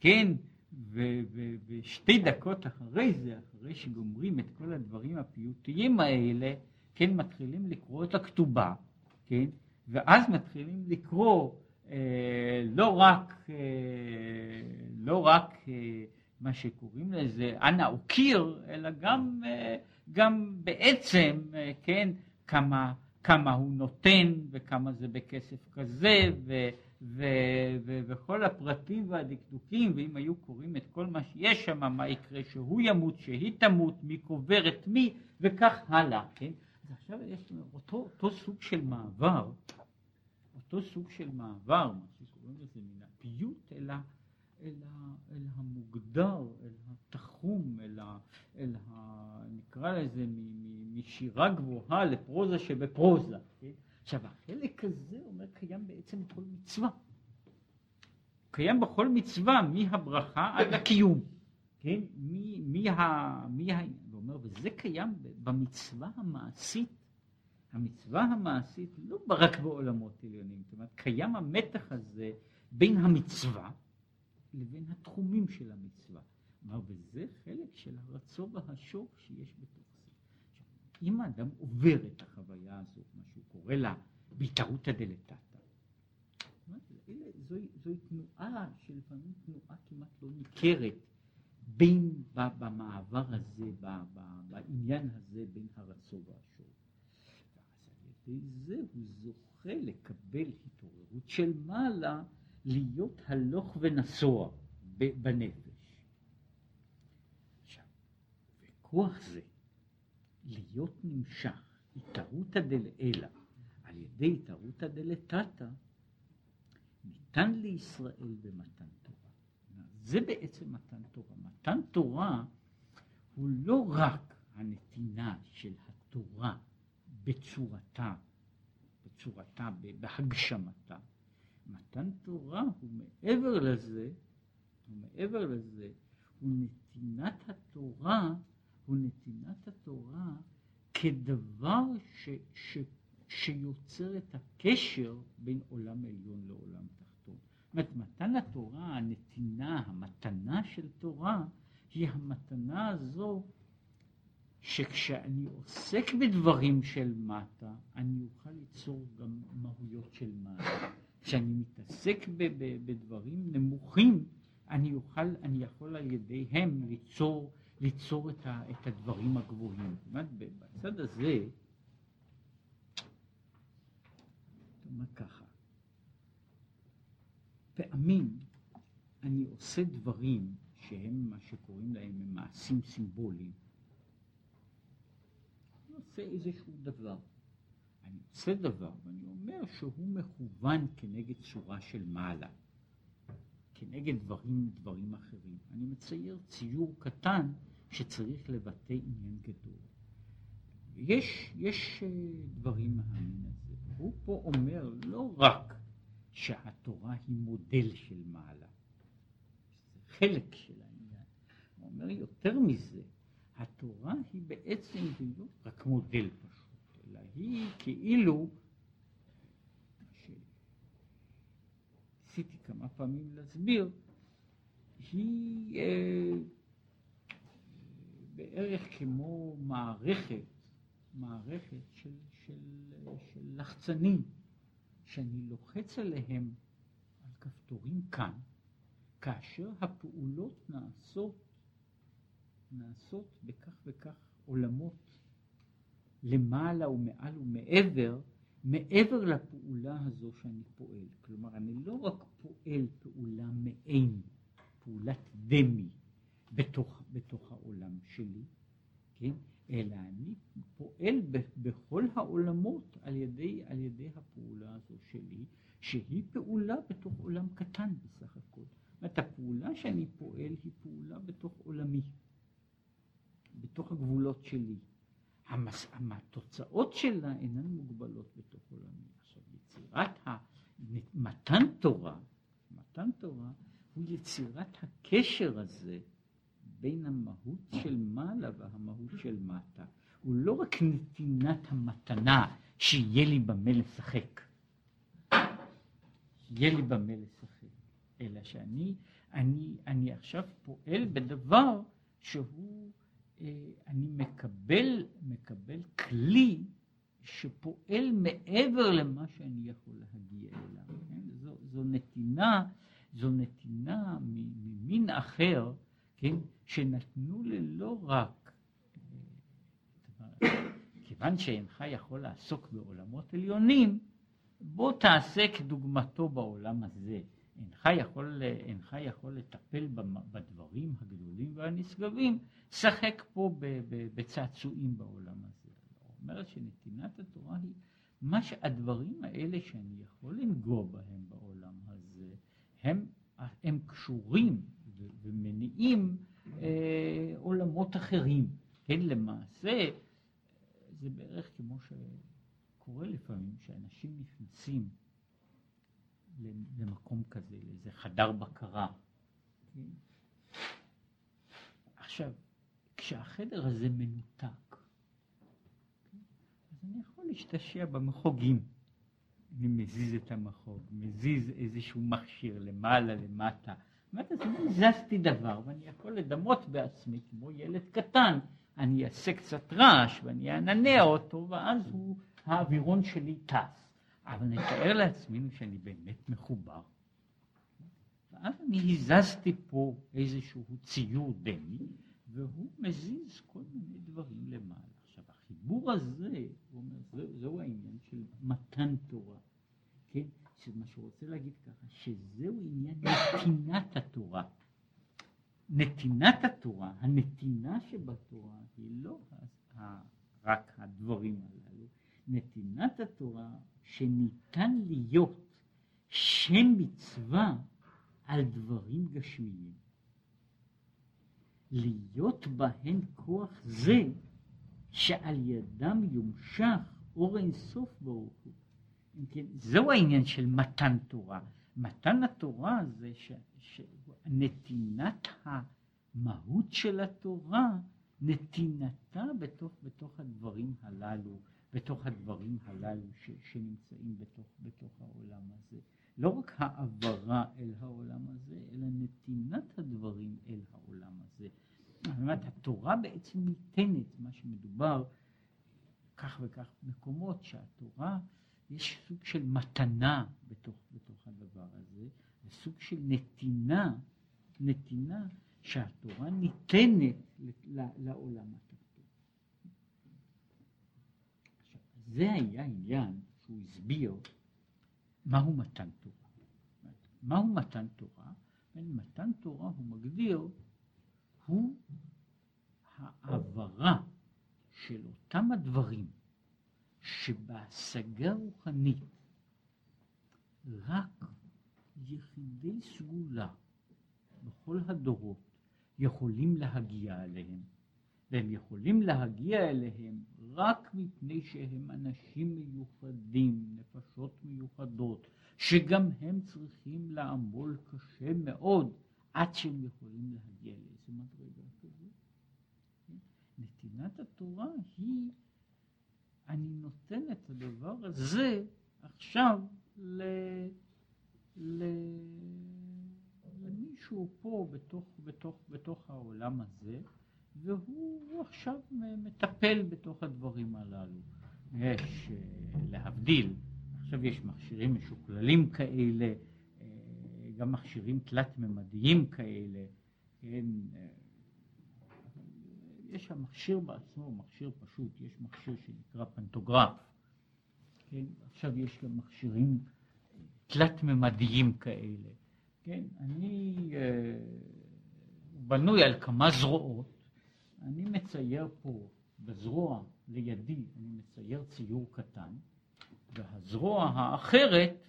כן? ו- ו- ושתי דקות אחרי זה, אחרי שגומרים את כל הדברים הפיוטיים האלה, כן, מתחילים לקרוא את הכתובה, כן? ואז מתחילים לקרוא אה, לא רק, אה, לא רק אה, מה שקוראים לזה אנא אוקיר, אלא גם, אה, גם בעצם, אה, כן, כמה, כמה הוא נותן וכמה זה בכסף כזה ו, ו, ו, וכל הפרטים והדקדוקים, ואם היו קוראים את כל מה שיש שם, מה יקרה שהוא ימות, שהיא תמות, מי קובר את מי, וכך הלאה, כן? אז עכשיו יש אותו, אותו סוג של מעבר, אותו סוג של מעבר, מה שקוראים לזה מן הפיוט אל, ה, אל, המוגדר, אל התחום, אל, ה, אל ה, נקרא לזה משירה גבוהה לפרוזה שבפרוזה. כן? עכשיו החלק הזה אומר קיים בעצם בכל מצווה. קיים בכל מצווה מהברכה עד הקיום. כן? מי, מי, ה, מי ה... אומר, וזה קיים במצווה המעשית המצווה המעשית לא רק בעולמות עליונים, זאת אומרת, קיים המתח הזה בין המצווה לבין התחומים של המצווה. כלומר, וזה חלק של הרצון והשוק שיש בתוך זה. אם האדם עובר את החוויה הזאת, מה שהוא קורא לה בהתערותא דלתתא, זוהי, זוהי תנועה שלפעמים תנועה כמעט לא ניכרת בין, במעבר הזה, בעניין הזה בין הרצון והשוק. בזה הוא זוכה לקבל התעוררות של מעלה, להיות הלוך ונסוע בנפש. עכשיו, וכוח זה, להיות נמשך, התערותא דלעילא, על ידי התערותא דלתתא, ניתן לישראל במתן תורה. זה בעצם מתן תורה. מתן תורה הוא לא רק הנתינה של התורה בצורתה, בצורתה, בהגשמתה. מתן תורה הוא מעבר לזה, הוא מעבר לזה, הוא נתינת התורה, הוא נתינת התורה כדבר ש, ש, שיוצר את הקשר בין עולם עליון לעולם תחתון. זאת אומרת, מתן התורה, הנתינה, המתנה של תורה, היא המתנה הזו שכשאני עוסק בדברים של מטה, אני אוכל ליצור גם מהויות של מעלה. כשאני מתעסק ב- ב- בדברים נמוכים, אני אוכל, אני יכול על ידיהם ליצור, ליצור את, ה- את הדברים הגבוהים. בצד הזה, אומר ככה, פעמים אני עושה דברים שהם מה שקוראים להם מעשים סימבוליים. עושה איזשהו דבר. אני עושה דבר ואני אומר שהוא מכוון כנגד צורה של מעלה, כנגד דברים, דברים אחרים. אני מצייר ציור קטן שצריך לבטא עניין גדול. יש, יש אה, דברים מהמין הזה. הוא פה אומר לא רק שהתורה היא מודל של מעלה, חלק של העניין. הוא אומר יותר מזה, התורה היא בעצם לא רק מודל פשוט, אלא היא כאילו, שניסיתי כמה פעמים להסביר, היא אה, בערך כמו מערכת, מערכת של, של, של לחצנים, שאני לוחץ עליהם על כפתורים כאן, כאשר הפעולות נעשות נעשות בכך וכך עולמות למעלה ומעל ומעבר, מעבר לפעולה הזו שאני פועל. כלומר, אני לא רק פועל פעולה מעין, פעולת דמי בתוך, בתוך העולם שלי, כן? אלא אני פועל בכל העולמות על ידי, על ידי הפעולה הזו שלי, שהיא פעולה בתוך עולם קטן בסך הכל. זאת אומרת, הפעולה שאני פועל היא פעולה בתוך עולמי, בתוך הגבולות שלי. המס... התוצאות שלה אינן מוגבלות בתוך עולמי. עכשיו, יצירת ה... מתן תורה, מתן תורה הוא יצירת הקשר הזה בין המהות של מעלה והמהות של מטה. הוא לא רק נתינת המתנה שיהיה לי במה לשחק, יהיה לי במה לשחק, אלא שאני אני, אני עכשיו פועל בדבר שהוא, אה, אני מקבל, מקבל כלי שפועל מעבר למה שאני יכול להגיע אליו. כן? זו, זו נתינה, זו נתינה ממין אחר, כן? שנתנו ללא רק, אה, כיוון שאינך יכול לעסוק בעולמות עליונים, בוא תעשה כדוגמתו בעולם הזה. אינך יכול, אינך יכול לטפל בדברים הגדולים והנשגבים, שחק פה בצעצועים בעולם הזה. אומרת שנתינת התורה היא מה שהדברים האלה שאני יכול לנגוע בהם בעולם הזה, הם, הם קשורים ומניעים אה, עולמות אחרים. כן, למעשה, זה בערך כמו שקורה לפעמים, שאנשים נכנסים למקום כזה, לאיזה חדר בקרה. כן? עכשיו, כשהחדר הזה מנותק, כן? אז אני יכול להשתשע במחוגים. אני מזיז את המחוג, מזיז איזשהו מכשיר למעלה, למטה. אומרת, אז אני זזתי דבר, ואני יכול לדמות בעצמי כמו ילד קטן. אני אעשה קצת רעש ואני אעננע אותו, ואז הוא, האווירון שלי טס. אבל נתאר לעצמנו שאני באמת מחובר. ואז אני הזזתי פה איזשהו ציור דמי, והוא מזיז כל מיני דברים למעלה. עכשיו, החיבור הזה, הוא אומר, זה, זהו העניין של מתן תורה, כן? שמה שהוא רוצה להגיד ככה, שזהו עניין נתינת התורה. נתינת התורה, הנתינה שבתורה היא לא רק הדברים הללו, נתינת התורה שניתן להיות שם מצווה על דברים גשמיים. להיות בהן כוח זה שעל ידם יומשך אור אינסוף ברוך הוא. זהו העניין של מתן תורה. מתן התורה זה ש, ש, נתינת המהות של התורה, נתינתה בתוך, בתוך הדברים הללו. בתוך הדברים הללו ש, שנמצאים בתוך, בתוך העולם הזה. לא רק העברה אל העולם הזה, אלא נתינת הדברים אל העולם הזה. זאת אומרת, התורה בעצם ניתנת, מה שמדובר, כך וכך מקומות שהתורה, יש סוג של מתנה בתוך, בתוך הדבר הזה, וסוג של נתינה, נתינה שהתורה ניתנת לעולם הזה. זה היה עניין שהוא הסביר מהו מתן תורה. מהו מתן תורה? מתן תורה הוא מגדיר, הוא העברה של אותם הדברים שבהשגה רוחנית רק יחידי סגולה בכל הדורות יכולים להגיע אליהם. והם יכולים להגיע אליהם רק מפני שהם אנשים מיוחדים, נפשות מיוחדות, שגם הם צריכים לעמול קשה מאוד עד שהם יכולים להגיע לאיזה מדרגה כזאת. נתינת התורה היא, אני נותן את הדבר הזה עכשיו ל... ל... למישהו פה בתוך, בתוך, בתוך העולם הזה, והוא עכשיו מטפל בתוך הדברים הללו. יש, אה, להבדיל, עכשיו יש מכשירים משוכללים כאלה, אה, גם מכשירים תלת-ממדיים כאלה, כן, אה, יש המכשיר בעצמו, מכשיר פשוט, יש מכשיר שנקרא פנטוגרף, כן, עכשיו יש גם מכשירים תלת-ממדיים כאלה, כן, אני, בנוי על כמה זרועות, אני מצייר פה בזרוע לידי, אני מצייר ציור קטן, והזרוע האחרת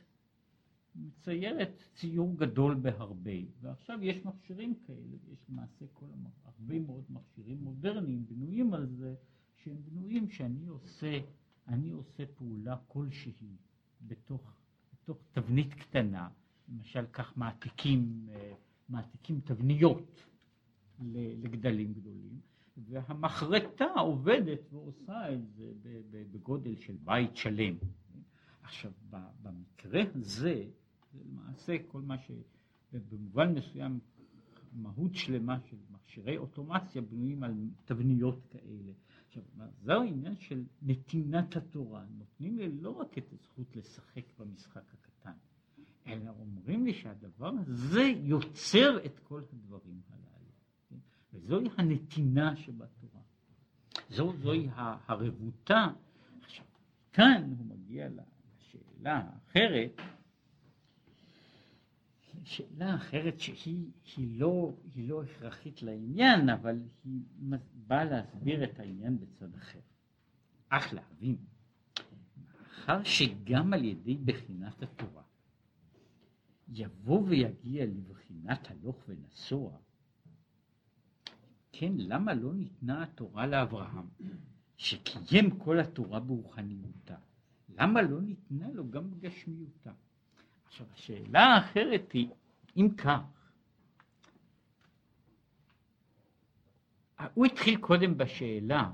מציירת ציור גדול בהרבה. ועכשיו יש מכשירים כאלה, יש למעשה כל המח... הרבה מאוד מכשירים מודרניים בנויים על זה, שהם בנויים שאני עושה, אני עושה פעולה כלשהי בתוך, בתוך תבנית קטנה, למשל כך מעתיקים, אה, מעתיקים תבניות לגדלים גדולים, והמחרטה עובדת ועושה את זה בגודל של בית שלם. עכשיו, במקרה הזה, זה למעשה כל מה ש... במובן מסוים, מהות שלמה של מכשירי אוטומציה בנויים על תבניות כאלה. עכשיו, זהו העניין של נתינת התורה. נותנים לי לא רק את הזכות לשחק במשחק הקטן, אלא אומרים לי שהדבר הזה יוצר את כל הדברים הללו. כן? וזוהי הנתינה שבתורה. זו, זוהי הרבותה. עכשיו, כאן הוא מגיע לשאלה האחרת, שאלה אחרת שהיא היא לא, היא לא הכרחית לעניין, אבל היא באה להסביר את העניין בצד אחר. אך להבין, מאחר שגם על ידי בחינת התורה יבוא ויגיע לבחינת הלוך ונסוע, כן, למה לא ניתנה התורה לאברהם, שקיים כל התורה ברוחניותה? למה לא ניתנה לו גם בגשמיותה? עכשיו, השאלה האחרת היא, אם כך, הוא התחיל קודם בשאלה,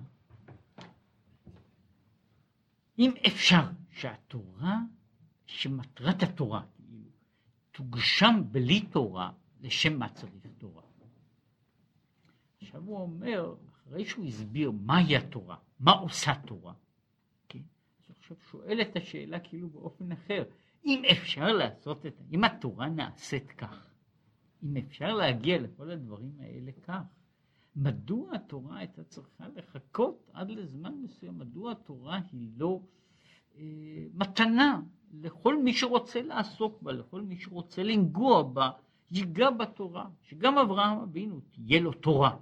אם אפשר שהתורה, שמטרת התורה, כאילו, תוגשם בלי תורה, לשם מה צריך תורה. עכשיו הוא אומר, אחרי שהוא הסביר מהי התורה, מה עושה תורה, כן? אז עכשיו שואל את השאלה כאילו באופן אחר, אם אפשר לעשות את, אם התורה נעשית כך, אם אפשר להגיע לכל הדברים האלה כך, מדוע התורה הייתה צריכה לחכות עד לזמן מסוים? מדוע התורה היא לא אה, מתנה לכל מי שרוצה לעסוק בה, לכל מי שרוצה לנגוע בה, ייגע בתורה, שגם אברהם אבינו תהיה לו תורה.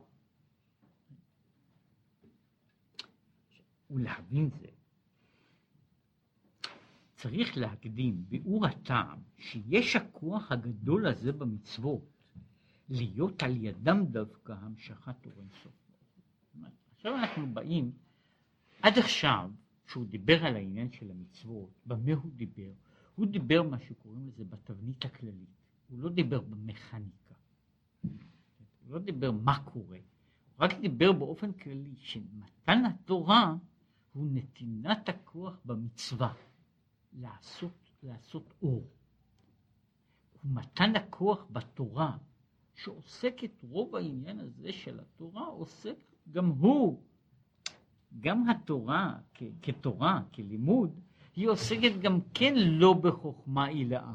ולהבין זה, צריך להקדים ביאור הטעם שיש הכוח הגדול הזה במצוות להיות על ידם דווקא המשכת אור אינסוף. עכשיו אנחנו באים, עד עכשיו, כשהוא דיבר על העניין של המצוות, במה הוא דיבר? הוא דיבר מה שקוראים לזה בתבנית הכללית, הוא לא דיבר במכניקה, הוא לא דיבר מה קורה, הוא רק דיבר באופן כללי שמתן התורה הוא נתינת הכוח במצווה. לעשות, לעשות אור. ומתן הכוח בתורה, שעוסק את רוב העניין הזה של התורה, עוסק גם הוא, גם התורה כ- כתורה, כלימוד, היא עוסקת גם כן לא בחוכמה עילאה,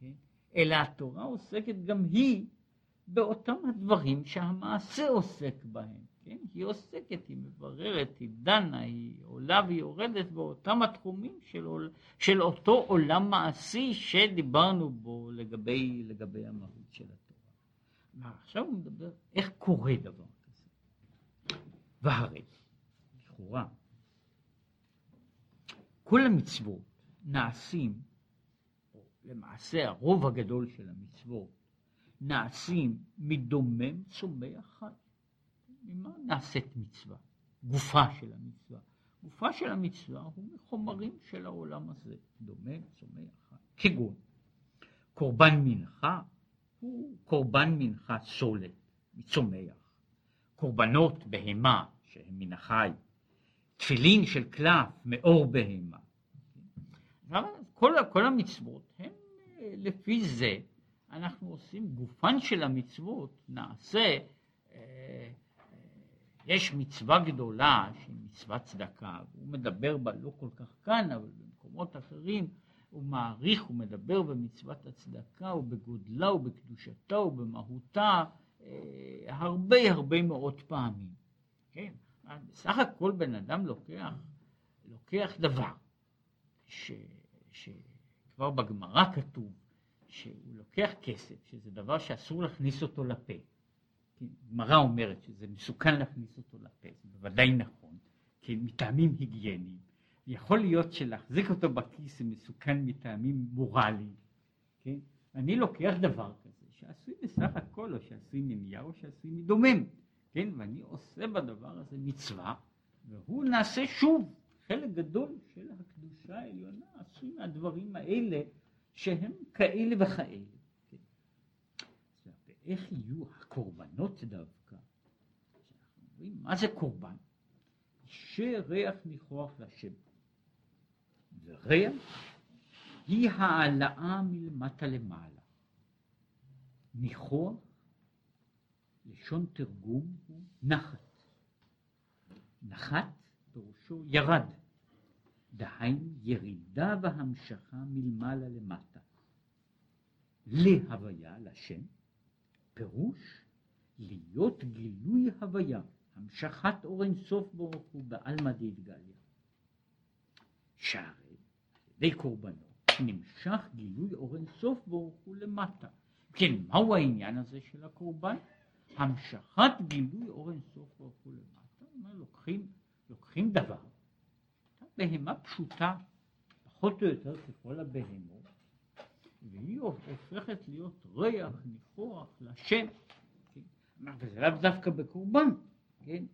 כן? אלא התורה עוסקת גם היא באותם הדברים שהמעשה עוסק בהם. כן? היא עוסקת, היא מבררת, היא דנה, היא עולה והיא יורדת באותם התחומים של, של אותו עולם מעשי שדיברנו בו לגבי, לגבי המהות של התורה. ועכשיו הוא מדבר איך קורה דבר כזה. והרי, לכאורה, כל המצוות נעשים, או למעשה הרוב הגדול של המצוות, נעשים מדומם צומח חי. ממה נעשית מצווה? גופה של המצווה. גופה של המצווה הוא מחומרים של העולם הזה, דומה, צומח, כגון קורבן מנחה הוא קורבן מנחה סולת, מצומח, קורבנות בהמה שהם מן החי, תפילין של קלף מאור בהמה. כל, כל המצוות הם לפי זה אנחנו עושים גופן של המצוות נעשה אה, יש מצווה גדולה שהיא מצוות צדקה, והוא מדבר בה לא כל כך כאן, אבל במקומות אחרים הוא מעריך, הוא מדבר במצוות הצדקה ובגודלה ובקדושתה ובמהותה אה, הרבה הרבה מאוד פעמים. כן? בסך הכל בן אדם לוקח, לוקח דבר, ש, שכבר בגמרא כתוב שהוא לוקח כסף, שזה דבר שאסור להכניס אותו לפה. גמרא אומרת שזה מסוכן להכניס אותו לפה, זה בוודאי נכון, כן, מטעמים היגייניים. יכול להיות שלהחזיק אותו בכיס זה מסוכן מטעמים מורליים, כן? אני לוקח דבר כזה שעשוי בסך הכל, או שעשוי מנייר, או שעשוי מדומם, כן? ואני עושה בדבר הזה מצווה, והוא נעשה שוב. חלק גדול של הקדושה העליונה עשוי מהדברים האלה שהם כאלה וכאלה. ואיך יהיו הקורבנות דווקא? אנחנו אומרים, מה זה קורבן? שריח ניחוח לשם. וריח היא העלאה מלמטה למעלה. ניחוח, לשון תרגום הוא נחת. נחת פירושו ירד. דהיינו ירידה והמשכה מלמעלה למטה. להוויה, לשם, פירוש להיות גילוי הוויה, המשכת אור אינסוף ברוך הוא בעלמא דהתגליה. שהרי ידי קורבנות נמשך גילוי אור אינסוף ברוך הוא למטה. כן, מהו העניין הזה של הקורבן? המשכת גילוי אור אינסוף ברוך הוא למטה. אומר, לוקחים, לוקחים דבר, בהמה פשוטה, פחות או יותר ככל הבהמות, והיא הופכת להיות ריח, ניחוח, לשם. כן? וזה לאו דווקא בקורבן, כן?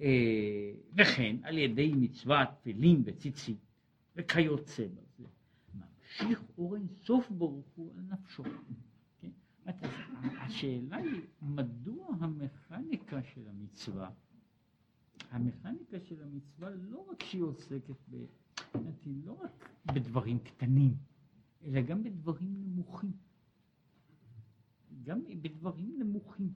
אה, וכן על ידי מצוות תפילין וציצית וכיוצא בזה. ממשיך אור אינסוף ברוך הוא על נפשו. כן? השאלה היא, מדוע המכניקה של המצווה, המכניקה של המצווה לא רק שהיא עוסקת ב... היא לא רק בדברים קטנים, אלא גם בדברים נמוכים. גם בדברים נמוכים.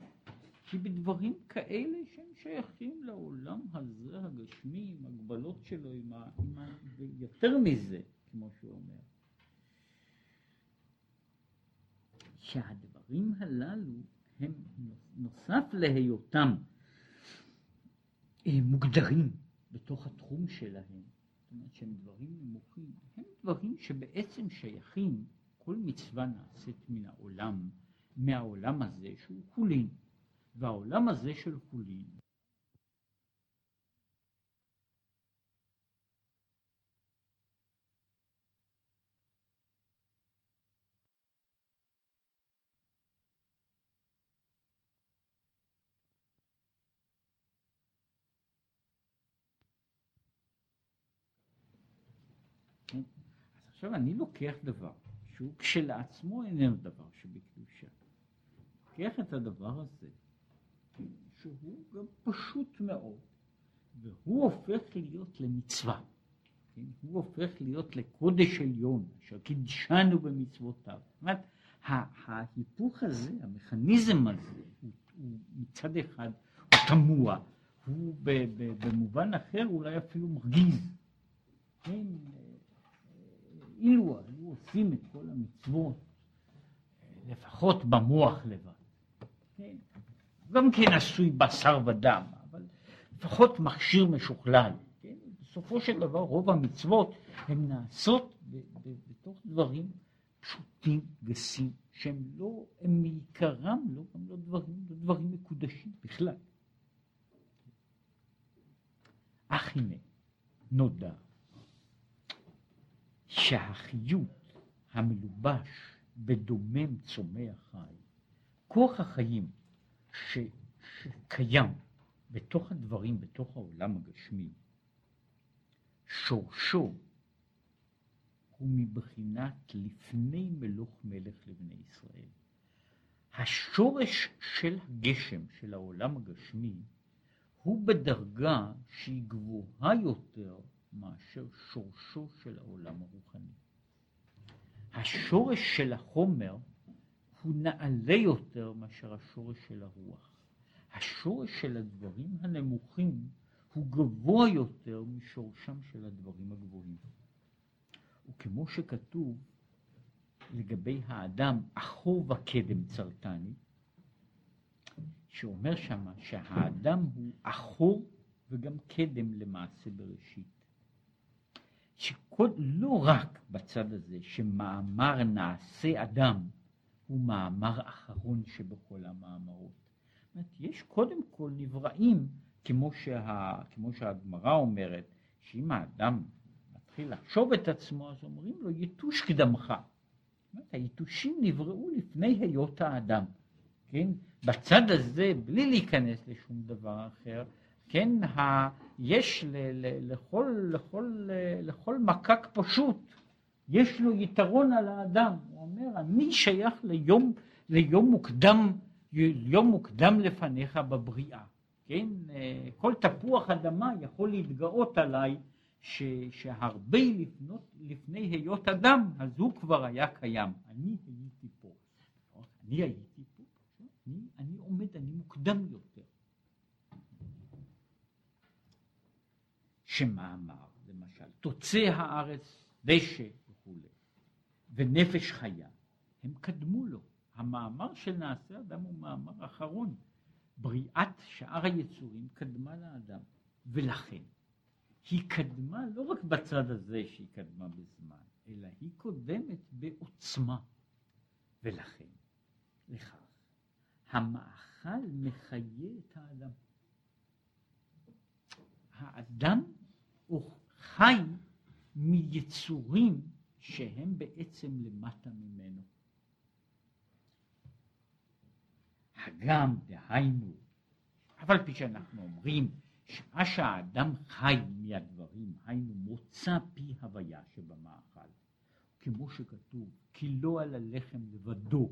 כי בדברים כאלה שהם שייכים לעולם הזה הגשמי, עם הגבלות שלו, עם ה... עם ה... ויותר מזה, כמו שהוא אומר. שהדברים הללו הם נוסף להיותם אה, מוגדרים בתוך התחום שלהם, אומרת שהם דברים נמוכים, הם דברים שבעצם שייכים, כל מצווה נעשית מן העולם, מהעולם הזה שהוא חולין. והעולם הזה של חולין כן? אז עכשיו אני לוקח דבר שהוא כשלעצמו איננו דבר שבקדושה. לוקח את הדבר הזה שהוא גם פשוט מאוד, והוא הופך להיות למצווה. כן? הוא הופך להיות לקודש עליון, אשר קידשנו במצוותיו. זאת אומרת, ההיפוך הזה, המכניזם הזה, הוא, הוא מצד אחד הוא תמוה, הוא במובן אחר אולי אפילו מרגיז. כן? אילו היו עושים את כל המצוות, לפחות במוח לבד. כן? גם כן עשוי בשר ודם, אבל לפחות מכשיר משוכלל. כן? בסופו של דבר רוב המצוות הן נעשות בתוך דברים פשוטים, גסים, שהם לא, הם מעיקרם לא, הם לא דברים, לא דברים מקודשים בכלל. אך הנה, נודע שהחיות המלובש בדומם צומח חי, כוח החיים ש, שקיים בתוך הדברים, בתוך העולם הגשמי, שורשו הוא מבחינת לפני מלוך מלך לבני ישראל. השורש של הגשם, של העולם הגשמי, הוא בדרגה שהיא גבוהה יותר מאשר שורשו של העולם הרוחני. השורש של החומר הוא נעלה יותר מאשר השורש של הרוח. השורש של הדברים הנמוכים הוא גבוה יותר משורשם של הדברים הגבוהים. וכמו שכתוב לגבי האדם, אחור וקדם צרתני, שאומר שמה שהאדם הוא אחור וגם קדם למעשה בראשית. שכל, לא רק בצד הזה שמאמר נעשה אדם הוא מאמר אחרון שבכל המאמרות. יש קודם כל נבראים, כמו, שה, כמו שהגמרא אומרת, שאם האדם מתחיל לחשוב את עצמו, אז אומרים לו, יתוש קדמך. היתושים נבראו לפני היות האדם, כן? בצד הזה, בלי להיכנס לשום דבר אחר, כן, ה, יש ל, ל, לכל, לכל, לכל מקק פשוט, יש לו יתרון על האדם. הוא אומר, אני שייך ליום, ליום מוקדם, יום מוקדם לפניך בבריאה. כן, כל תפוח אדמה יכול להתגאות עליי ש, שהרבה לפנות, לפני היות אדם, אז הוא כבר היה קיים. אני הייתי פה. אני הייתי פה, אני, אני עומד, אני מוקדם יותר. שמה אמר, למשל, תוצא הארץ דשא וכולי, ונפש חיה, הם קדמו לו. המאמר של נעשה אדם הוא מאמר אחרון. בריאת שאר היצורים קדמה לאדם, ולכן היא קדמה לא רק בצד הזה שהיא קדמה בזמן, אלא היא קודמת בעוצמה. ולכן, לכך, המאכל מחיה את האדם. האדם הוא חי מיצורים שהם בעצם למטה ממנו. הגם, דהיינו, אף על פי שאנחנו אומרים שמה שהאדם חי מהדברים, היינו מוצא פי הוויה שבמאכל, כמו שכתוב, כי לא על הלחם לבדו,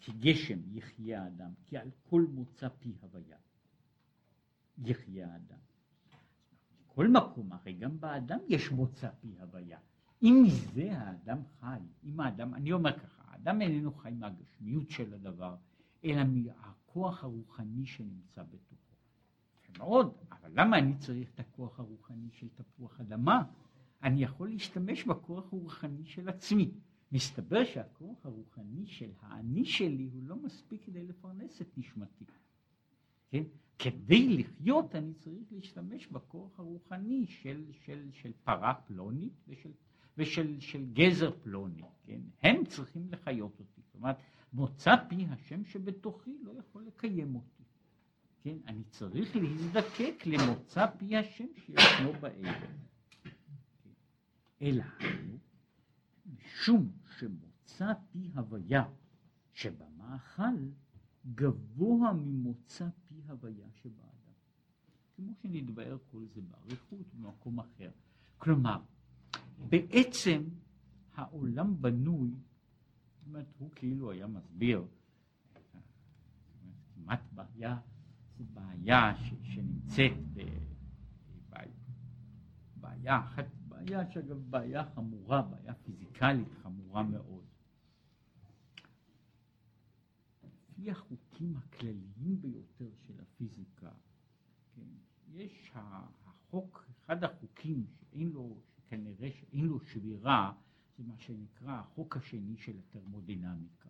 כי גשם יחיה האדם, כי על כל מוצא פי הוויה יחיה האדם. בכל מקום, הרי גם באדם יש מוצא פי הוויה. אם מזה האדם חי, אם האדם, אני אומר ככה, האדם איננו חי מהגשמיות של הדבר, אלא מהכוח הרוחני שנמצא בתוכו. מאוד, אבל למה אני צריך את הכוח הרוחני של תפוח אדמה? אני יכול להשתמש בכוח הרוחני של עצמי. מסתבר שהכוח הרוחני של האני שלי הוא לא מספיק כדי לפרנס את נשמתי. כן? כדי לחיות אני צריך להשתמש בכוח הרוחני של, של, של פרה פלונית ושל, ושל של גזר פלוני. כן? הם צריכים לחיות אותי. זאת אומרת, מוצא פי השם שבתוכי לא יכול לקיים אותי. כן, אני צריך להזדקק למוצא פי השם שישנו באבן. אלא משום שמוצא פי הוויה שבמאכל גבוה ממוצא הוויה שבאדם. כמו שנתבאר כל זה באריכות במקום אחר. כלומר, בעצם העולם בנוי, זאת אומרת, הוא כאילו היה מסביר, כמעט בעיה זו בעיה ש, שנמצאת בבעיה אחת, בעיה שאגב בעיה חמורה, בעיה פיזיקלית חמורה מאוד. לפי החוקים הכלליים ביותר של הפיזיקה, כן, יש החוק, אחד החוקים שאין לו, כנראה שאין לו שבירה, זה מה שנקרא החוק השני של הטרמודינמיקה,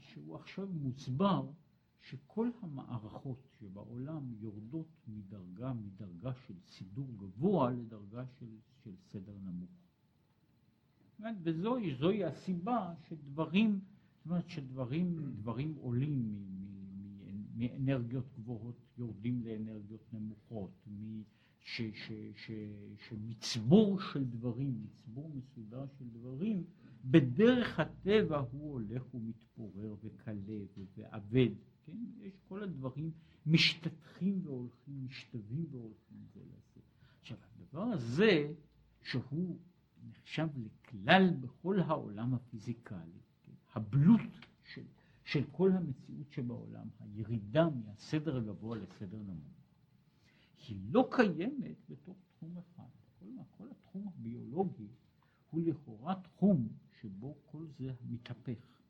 שהוא עכשיו מוסבר שכל המערכות שבעולם יורדות מדרגה, מדרגה של סידור גבוה לדרגה של, של סדר נמוך. וזוהי הסיבה שדברים, זאת אומרת שדברים דברים עולים מאנרגיות גבוהות יורדים לאנרגיות נמוכות, שמצבור של דברים, מצבור מסודר של דברים, בדרך הטבע הוא הולך ומתפורר וקלה ואבד. כן? יש כל הדברים משתתחים והולכים, משתווים והולכים זה לזה. עכשיו, הדבר הזה, שהוא נחשב לכלל בכל העולם הפיזיקלי? הבלוט של, של כל המציאות שבעולם, הירידה מהסדר הגבוה לסדר נמוך, היא לא קיימת בתוך תחום אחד. כל, כל התחום הביולוגי הוא לכאורה תחום שבו כל זה מתהפך.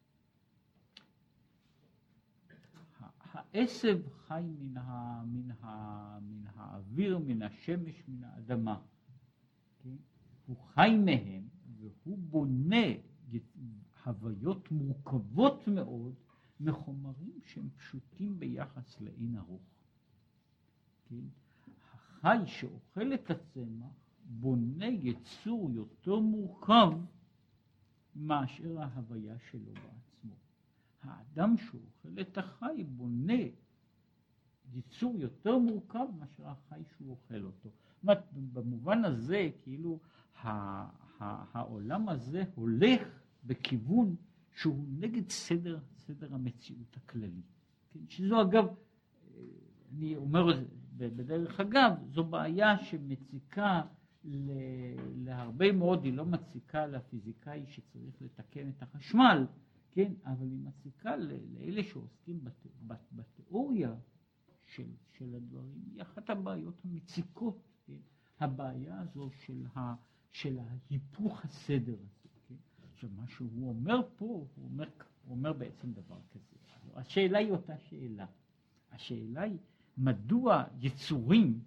העשב חי מן, ה, מן, ה, מן האוויר, מן השמש, מן האדמה. כן? הוא חי מהם והוא בונה הוויות מורכבות מאוד מחומרים שהם פשוטים ביחס לאין ארוך. כן? החי שאוכל את הצמח בונה יצור יותר מורכב מאשר ההוויה שלו בעצמו. האדם שאוכל את החי בונה יצור יותר מורכב מאשר החי שהוא אוכל אותו. זאת אומרת, במובן הזה, כאילו, העולם הזה הולך בכיוון שהוא נגד סדר, סדר המציאות הכללי. כן? שזו אגב, אני אומר בדרך אגב, זו בעיה שמציקה להרבה מאוד, היא לא מציקה לפיזיקאי שצריך לתקן את החשמל, כן, אבל היא מציקה לאלה שעוסקים בת, בתיאוריה של, של הדברים, היא אחת הבעיות המציקות, כן, הבעיה הזו של, ה, של ההיפוך הסדר הזה. כן. עכשיו מה שהוא אומר פה, הוא אומר, הוא אומר בעצם דבר כזה. השאלה היא אותה שאלה. השאלה היא מדוע יצורים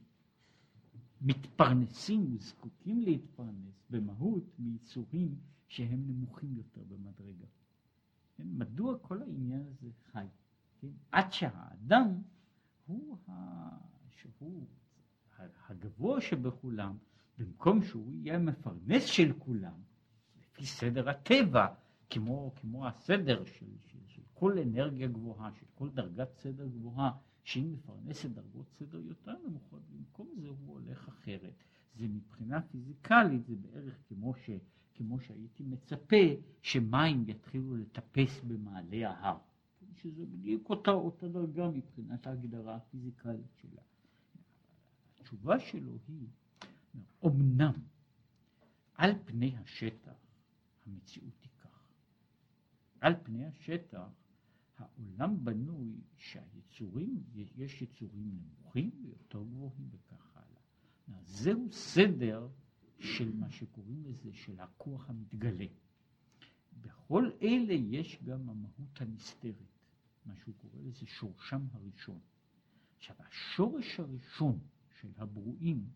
מתפרנסים וזקוקים להתפרנס במהות מיצורים שהם נמוכים יותר במדרגה. כן? מדוע כל העניין הזה חי? כן? עד שהאדם הוא, ה... שהוא הגבוה שבכולם, במקום שהוא יהיה מפרנס של כולם, לפי סדר הטבע, כמו, כמו הסדר של, של, של כל אנרגיה גבוהה, של כל דרגת סדר גבוהה, שהיא מפרנסת דרגות סדר יותר נמוכות, במקום זה הוא הולך אחרת. זה מבחינה פיזיקלית, זה בערך כמו, ש, כמו שהייתי מצפה שמים יתחילו לטפס במעלה ההר. שזה בדיוק אותה, אותה דרגה מבחינת ההגדרה הפיזיקלית שלה. התשובה שלו היא, אמנם על פני השטח המציאות היא כך. על פני השטח העולם בנוי שהיצורים, יש יצורים נמוכים ויותר גבוהים וכך הלאה. זהו סדר של מה שקוראים לזה, של הכוח המתגלה. בכל אלה יש גם המהות הנסתרת, מה שהוא קורא לזה שורשם הראשון. עכשיו השורש הראשון של הברואים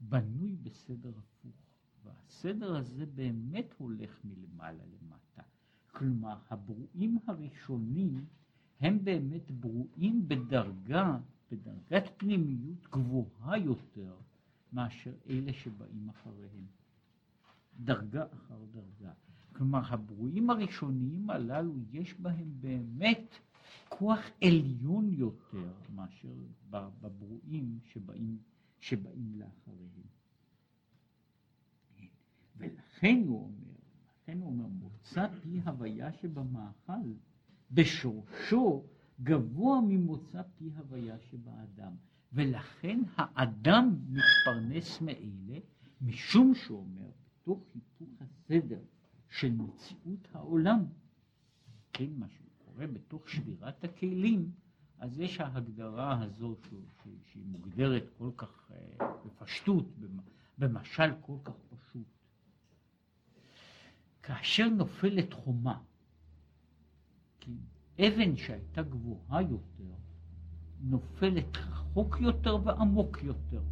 בנוי בסדר הפוך, והסדר הזה באמת הולך מלמעלה למטה. כלומר, הברואים הראשונים הם באמת ברואים בדרגה, בדרגת פנימיות גבוהה יותר מאשר אלה שבאים אחריהם. דרגה אחר דרגה. כלומר, הברואים הראשוניים הללו, יש בהם באמת כוח עליון יותר מאשר בברואים שבאים, שבאים לאחריהם. ולכן הוא אומר, לכן הוא אומר, מוצא פי הוויה שבמאכל, בשורשו גבוה ממוצא פי הוויה שבאדם. ולכן האדם מתפרנס מאלה, משום שאומר, בתוך היפוך הסדר של מציאות העולם, כן, מה שקורה בתוך שבירת הכלים, אז יש ההגדרה הזו שהיא מוגדרת כל כך אה, בפשטות, במשל כל כך פשוט. כאשר נופלת חומה, כי אבן שהייתה גבוהה יותר, נופלת רחוק יותר ועמוק יותר.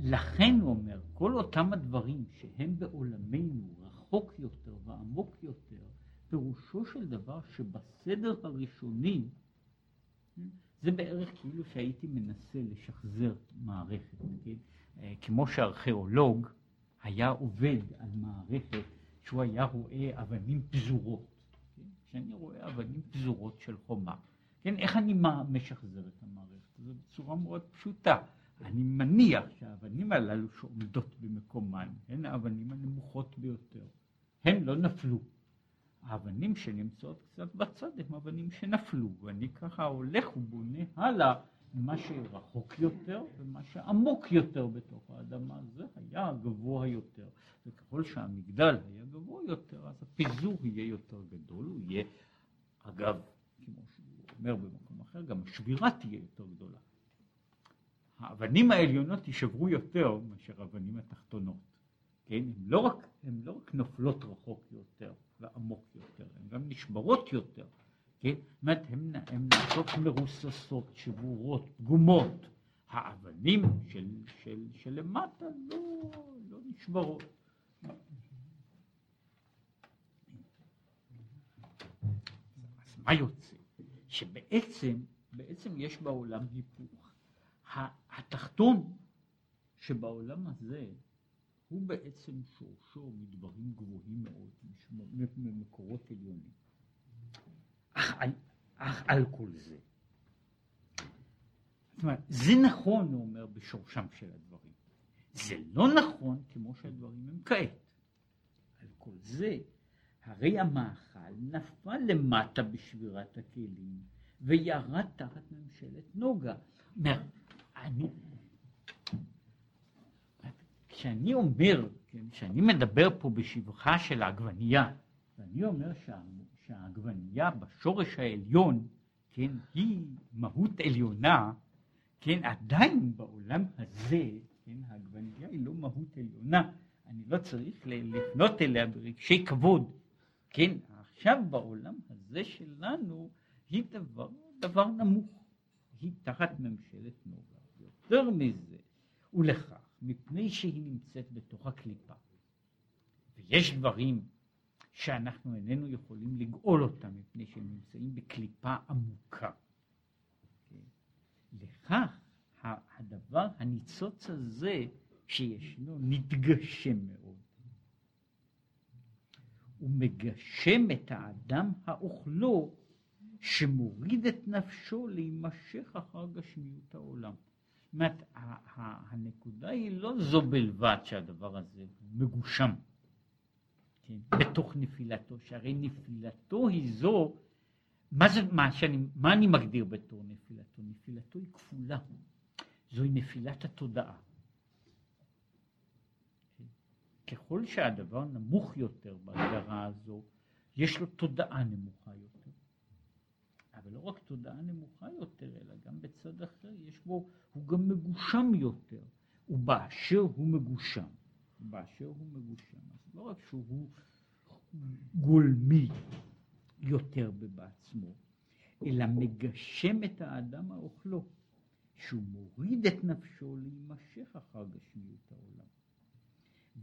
לכן הוא אומר, כל אותם הדברים שהם בעולמנו רחוק יותר ועמוק יותר, פירושו של דבר שבסדר הראשוני, זה בערך כאילו שהייתי מנסה לשחזר מערכת, נגיד, אה, כמו שארכיאולוג היה עובד על מערכת שהוא היה רואה אבנים פזורות. כן? כשאני רואה אבנים פזורות של חומה, כן, איך אני משחזר את המערכת הזו? בצורה מאוד פשוטה. אני מניח שהאבנים הללו שעומדות במקומן הן האבנים הנמוכות ביותר. הן לא נפלו. האבנים שנמצאות קצת בצד הן אבנים שנפלו, ואני ככה הולך ובונה הלאה מה שרחוק יותר ומה שעמוק יותר בתוך האדמה, זה היה גבוה יותר. וככל שהמגדל היה גבוה יותר, אז הפיזור יהיה יותר גדול, הוא יהיה, אגב, כמו שהוא אומר במקום אחר, גם השבירה תהיה יותר גדולה. האבנים העליונות יישברו יותר מאשר האבנים התחתונות. כן, הן לא לא רק נופלות רחוק יותר ועמוק יותר, הן גם נשברות יותר. כן? זאת אומרת, הן נעשות מרוססות, שבורות, פגומות. האבנים של, של, שלמטה לא, לא נשברות. אז מה יוצא? שבעצם, בעצם יש בעולם היפוך. התחתון שבעולם הזה הוא בעצם שורשו מדברים גבוהים מאוד, ממקורות עליונים. אך אך על כל זה. אומרת, זה נכון, הוא אומר, בשורשם של הדברים. זה לא נכון כמו שהדברים הם כעת. על כל זה, הרי המאכל נפל למטה בשבירת הכלים וירד תחת ממשלת נוגה. אומר, אני, כשאני אומר, כן, כשאני מדבר פה בשבחה של העגבנייה, ואני אומר שה, שהעגבנייה בשורש העליון, כן, היא מהות עליונה, כן, עדיין בעולם הזה, כן, העגבנייה היא לא מהות עליונה, אני לא צריך לפנות אליה ברגשי כבוד, כן, עכשיו בעולם הזה שלנו היא דבר, דבר נמוך, היא תחת ממשלת נוגה, יותר מזה, ולכך, מפני שהיא נמצאת בתוך הקליפה, ויש דברים שאנחנו איננו יכולים לגאול אותם מפני שהם נמצאים בקליפה עמוקה. לכך הדבר, הניצוץ הזה שישנו, נתגשם מאוד. הוא מגשם את האדם האוכלו שמוריד את נפשו להימשך אחר גשמיות העולם. זאת אומרת, הנקודה היא לא זו בלבד שהדבר הזה מגושם בתוך נפילתו, שהרי נפילתו היא זו, מה, זה, מה, שאני, מה אני מגדיר בתור נפילתו? נפילתו היא כפולה, זוהי נפילת התודעה. ככל שהדבר נמוך יותר בהגדרה הזו, יש לו תודעה נמוכה יותר. אבל לא רק תודעה נמוכה יותר, אלא גם בצד אחר יש בו, הוא גם מגושם יותר, ובאשר הוא מגושם, באשר הוא מגושם, אז לא רק שהוא גולמי יותר בעצמו, אלא מגשם את האדם האוכלו, שהוא מוריד את נפשו להימשך אחר גשמיות העולם.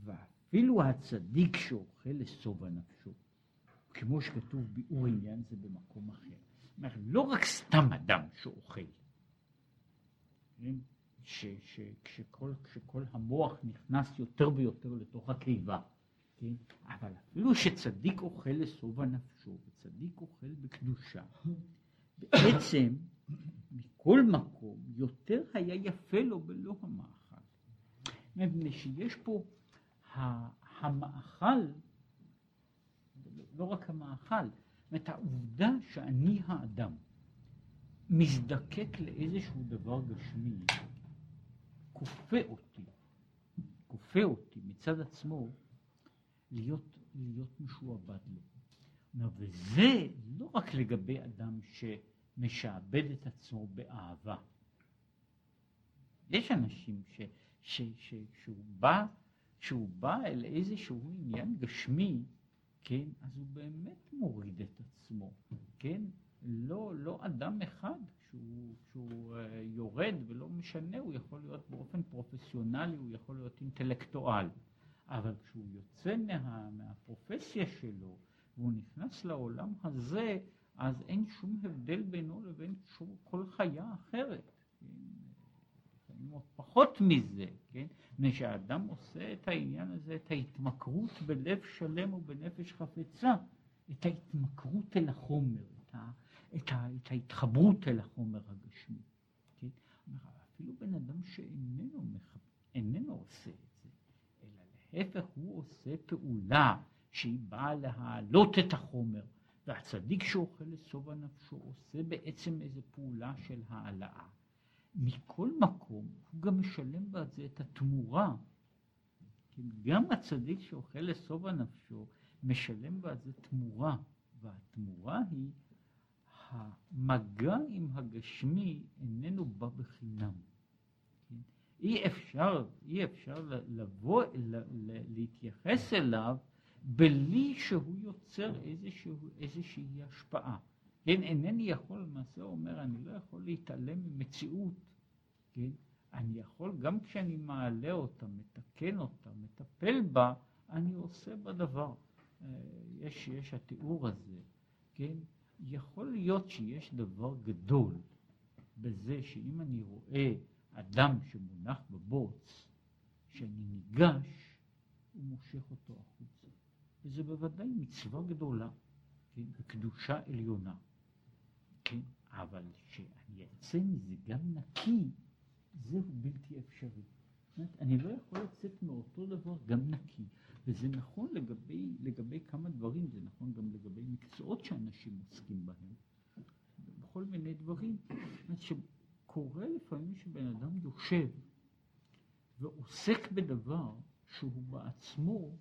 ואפילו הצדיק שאוכל לשובע נפשו, כמו שכתוב ביאור עניין זה במקום אחר. אומר, לא רק סתם אדם שאוכל, ש, ש, כשכל, כשכל המוח נכנס יותר ויותר לתוך הקיבה, כן? אבל אפילו שצדיק אוכל לשובע נפשו, וצדיק אוכל בקדושה, בעצם מכל מקום יותר היה יפה לו בלא המאכל. מפני שיש פה המאכל, לא רק המאכל, זאת העובדה שאני האדם מזדקק לאיזשהו דבר גשמי, כופה אותי, כופה אותי מצד עצמו להיות, להיות משועבד לו. וזה לא רק לגבי אדם שמשעבד את עצמו באהבה. יש אנשים ש, ש, ש, שהוא בא כשהוא בא אל איזשהו עניין גשמי, כן, אז הוא באמת מוריד את עצמו, כן? לא, לא אדם אחד, כשהוא, כשהוא uh, יורד ולא משנה, הוא יכול להיות באופן פרופסיונלי, הוא יכול להיות אינטלקטואל, אבל כשהוא יוצא מה, מהפרופסיה שלו והוא נכנס לעולם הזה, אז אין שום הבדל בינו לבין שום, כל חיה אחרת. כן? פחות מזה, כן? מפני שהאדם עושה את העניין הזה, את ההתמכרות בלב שלם ובנפש חפצה, את ההתמכרות אל החומר, את, ה, את, ה, את ההתחברות אל החומר הגשמי. כן? אפילו בן אדם שאיננו איננו עושה את זה, אלא להפך הוא עושה פעולה שהיא באה להעלות את החומר, והצדיק שאוכל לשובע נפשו עושה בעצם איזו פעולה של העלאה. מכל מקום הוא גם משלם בעד זה את התמורה. כן, גם הצדיק שאוכל לשובע נפשו משלם בעד זה תמורה, והתמורה היא המגע עם הגשמי איננו בא בחינם. כן? אי אפשר, אי אפשר לבוא, להתייחס אליו בלי שהוא יוצר איזשהו, איזושהי השפעה. כן, אינני יכול, למעשה אומר, אני לא יכול להתעלם ממציאות, כן? אני יכול, גם כשאני מעלה אותה, מתקן אותה, מטפל בה, אני עושה בה. אה, יש, יש התיאור הזה, כן? יכול להיות שיש דבר גדול בזה שאם אני רואה אדם שמונח בבוץ, שאני ניגש, הוא מושך אותו החוצה. וזה בוודאי מצווה גדולה, כן? וקדושה עליונה. כן, אבל שאני אצא מזה גם נקי, זהו בלתי אפשרי. אני לא יכול לצאת מאותו דבר גם נקי, וזה נכון לגבי, לגבי כמה דברים, זה נכון גם לגבי מקצועות שאנשים עוסקים בהם, בכל מיני דברים. שקורה לפעמים שבן אדם יושב ועוסק בדבר שהוא בעצמו,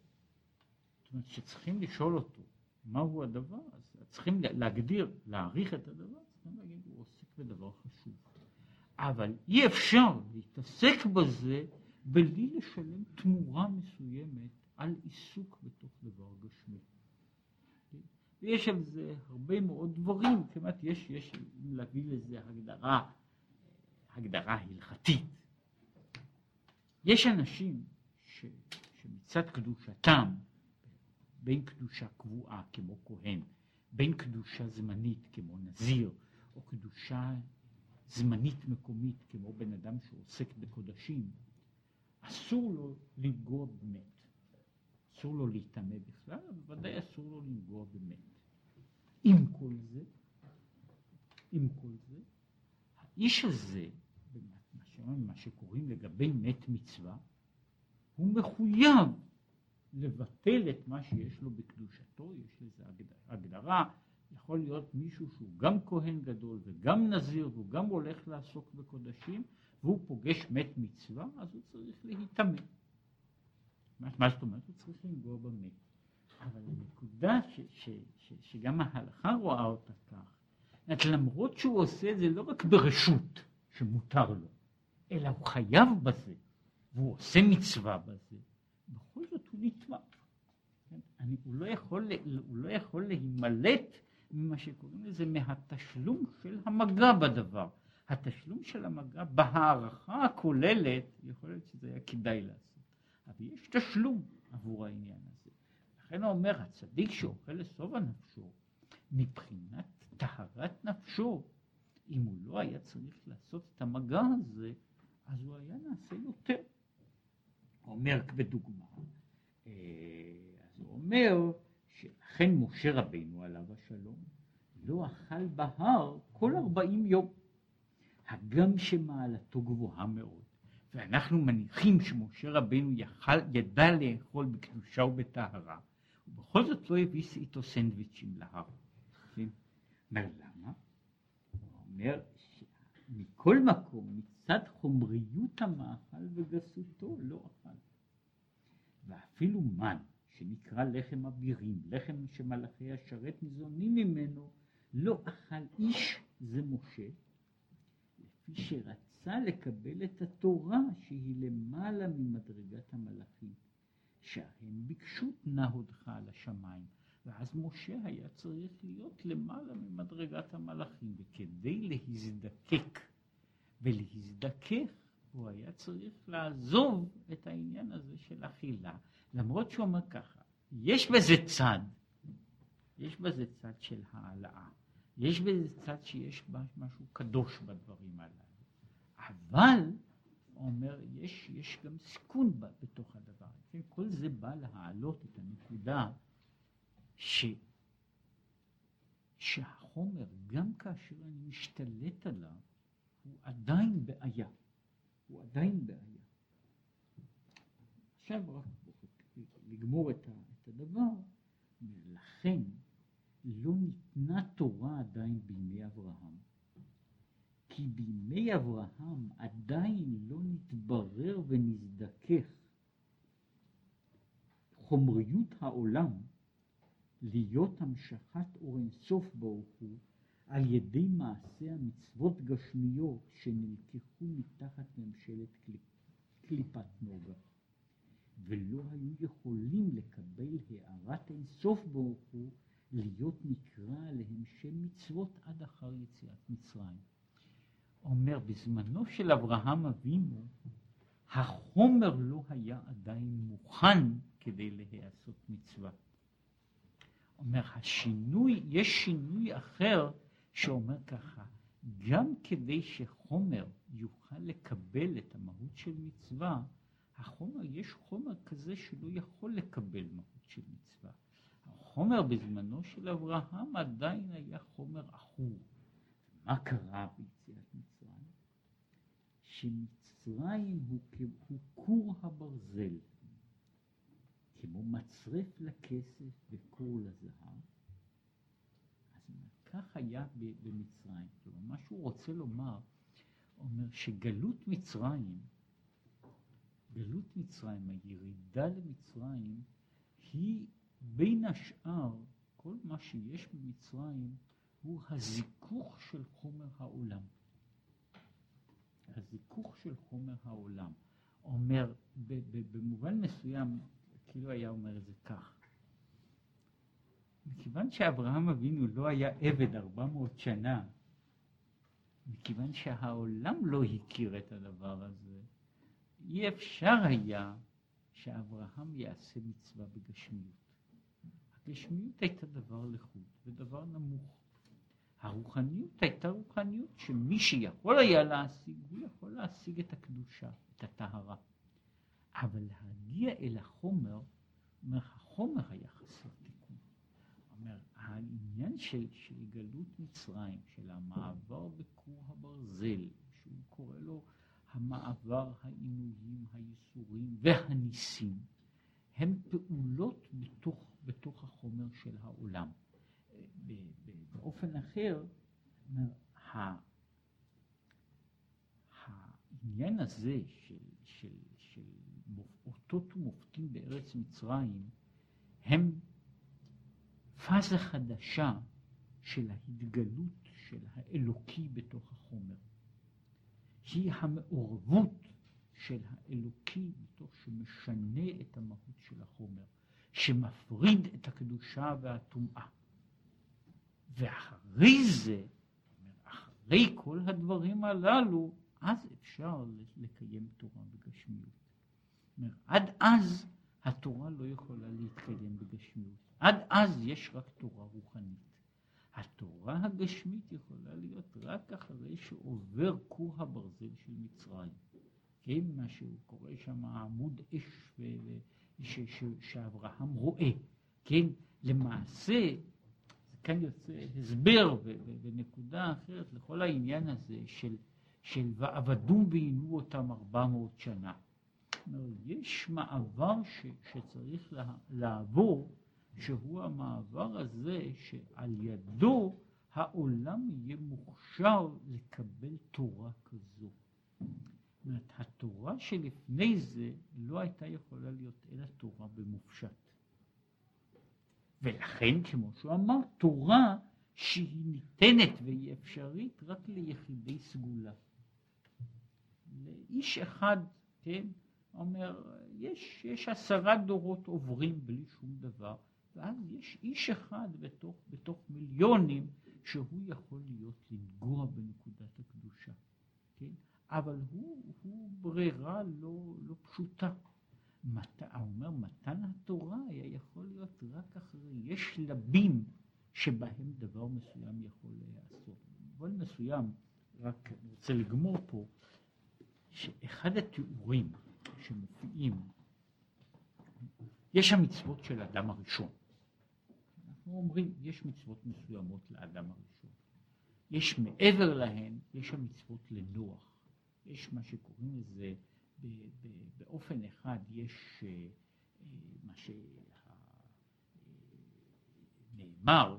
זאת אומרת שצריכים לשאול אותו מהו הדבר, אז צריכים להגדיר, להעריך את הדבר, צריכים להגיד הוא עוסק בדבר חשוב. אבל אי אפשר להתעסק בזה בלי לשלם תמורה מסוימת על עיסוק בתוך דבר גשמי. ויש על זה הרבה מאוד דברים, כמעט יש, יש להביא לזה הגדרה, הגדרה הלכתית. יש אנשים ש, שמצד קדושתם, בין קדושה קבועה כמו כהן, בין קדושה זמנית כמו נזיר, או קדושה זמנית מקומית כמו בן אדם שעוסק בקודשים, אסור לו לנגוע במת. אסור לו להיטמא בכלל, אבל בוודאי אסור לו לנגוע במת. עם כל זה, עם כל זה, האיש הזה, מה שקוראים לגבי מת מצווה, הוא מחויב לבטל את מה שיש לו בקדושתו, יש לזה הגדרה, יכול להיות מישהו שהוא גם כהן גדול וגם נזיר והוא גם הולך לעסוק בקודשים והוא פוגש מת מצווה, אז הוא צריך להיטמא. מה זאת אומרת? צריך לנגוע במת. אבל הנקודה ש, ש, ש, שגם ההלכה רואה אותה כך, זאת למרות שהוא עושה את זה לא רק ברשות שמותר לו, אלא הוא חייב בזה, והוא עושה מצווה בזה, בכל זאת הוא נטמע. אני, הוא, לא יכול, הוא לא יכול להימלט ממה שקוראים לזה מהתשלום של המגע בדבר. התשלום של המגע בהערכה הכוללת, יכול להיות שזה היה כדאי לעשות, אבל יש תשלום עבור העניין הזה. לכן הוא אומר, הצדיק שאוכל לשובע נפשו, מבחינת טהרת נפשו, אם הוא לא היה צריך לעשות את המגע הזה, אז הוא היה נעשה יותר. אומר בדוגמה, אה, אז הוא אומר שלכן משה רבינו עליו השלום לא אכל בהר כל ארבעים יום, הגם שמעלתו גבוהה מאוד. ואנחנו מניחים שמשה רבינו יחל, ידע לאכול בקדושה ובטהרה, ובכל זאת לא הביא איתו סנדוויצ'ים להר. כן? אומר למה? הוא אומר שמכל מקום, מצד חומריות המאכל וגסותו, לא אכל. ואפילו מן, שנקרא לחם אבירים, לחם שמלאכי השרת ניזונים ממנו, לא אכל איש זה משה, לפי שרצה לקבל את התורה שהיא למעלה ממדרגת המלאכים, שההם ביקשו תנה הודך על השמיים, ואז משה היה צריך להיות למעלה ממדרגת המלאכים, וכדי להזדקק ולהזדכך הוא היה צריך לעזוב את העניין הזה של אכילה, למרות שהוא אומר ככה, יש בזה צד, יש בזה צד של העלאה, יש בזה צד שיש משהו קדוש בדברים הללו, אבל, הוא אומר, יש, יש גם סיכון בתוך הדבר, כן? כל זה בא להעלות את הנקודה ש, שהחומר, גם כאשר אני משתלט עליו, הוא עדיין בעיה. הוא עדיין בעיה. עכשיו רק לגמור את, הדבר, ולכן לא ניתנה תורה עדיין בימי אברהם, כי בימי אברהם עדיין לא נתברר ונזדכך חומריות העולם להיות המשכת אור אינסוף ברוך הוא על ידי מעשה המצוות גשמיות שנלקחו מתחת ממשלת קליפת נוגה, ולא היו יכולים לקבל הערת אינסוף ברוך הוא להיות נקרא עליהם שם מצוות עד אחר יציאת מצרים. אומר, בזמנו של אברהם אבינו, החומר לא היה עדיין מוכן כדי להיעשות מצווה. אומר, השינוי, יש שינוי אחר שאומר ככה, גם כדי שחומר יוכל לקבל את המהות של מצווה, החומר, יש חומר כזה שלא יכול לקבל מהות של מצווה. החומר בזמנו של אברהם עדיין היה חומר עכור. מה קרה ביציאת מצרים? שמצרים הוא, כור הברזל, כמו מצרף לכסף וכור לזהב, אז כך היה במצרים. כלומר, מה שהוא רוצה לומר, אומר שגלות מצרים, גלות מצרים, הירידה למצרים, היא בין השאר, כל מה שיש במצרים הוא הזיכוך של חומר העולם. הזיכוך של חומר העולם. אומר, במובן מסוים, כאילו היה אומר את זה כך. מכיוון שאברהם אבינו לא היה עבד ארבע מאות שנה, מכיוון שהעולם לא הכיר את הדבר הזה, אי אפשר היה שאברהם יעשה מצווה בגשמיות. הגשמיות הייתה דבר לחוד ודבר נמוך. הרוחניות הייתה רוחניות שמי שיכול היה להשיג, הוא יכול להשיג את הקדושה, את הטהרה. אבל להגיע אל החומר, אומר, החומר היה חסר תיקון. אומר, העניין של, של גלות מצרים, של המעבר בכור הברזל, שהוא קורא לו המעבר, העינויים, הייסורים והניסים, הם פעולות בתוך, בתוך החומר של העולם. באופן אחר, העניין הזה של, של, של אותות ומופתים בארץ מצרים הם פאזה חדשה של ההתגלות של האלוקי בתוך החומר. היא המעורבות של האלוקי בתוך שמשנה את המהות של החומר, שמפריד את הקדושה והטומאה. ואחרי זה, אחרי כל הדברים הללו, אז אפשר לקיים תורה בגשמיות. עד אז התורה לא יכולה להתקיים בגשמיות. עד אז יש רק תורה רוחנית. התורה הגשמית יכולה להיות רק אחרי שעובר כור הברזל של מצרים. כן, מה שהוא קורא שם עמוד אש ו... ש... ש... שאברהם רואה. כן, למעשה כאן יוצא הסבר ונקודה אחרת לכל העניין הזה של, של ועבדום ועינו אותם ארבע מאות שנה. יש מעבר ש, שצריך לה, לעבור, שהוא המעבר הזה שעל ידו העולם יהיה מוכשר לקבל תורה כזו. זאת אומרת, התורה שלפני זה לא הייתה יכולה להיות אלא תורה במופשט. ולכן, כמו שהוא אמר, תורה שהיא ניתנת והיא אפשרית רק ליחידי סגולה. לאיש אחד, כן, אומר, יש, יש עשרה דורות עוברים בלי שום דבר, ואז יש איש אחד בתוך, בתוך מיליונים שהוא יכול להיות לנגוע בנקודת הקדושה, כן? אבל הוא, הוא ברירה לא, לא פשוטה. מת, אומר, מתן התורה היה יכול להיות רק אחרי, יש שלבים שבהם דבר מסוים יכול להיעשות. במובן מסוים, רק אני רוצה לגמור פה, שאחד התיאורים שמופיעים, יש המצוות של האדם הראשון. אנחנו אומרים, יש מצוות מסוימות לאדם הראשון. יש מעבר להן, יש המצוות לנוח. יש מה שקוראים לזה באופן אחד יש אה, אה, מה שנאמר,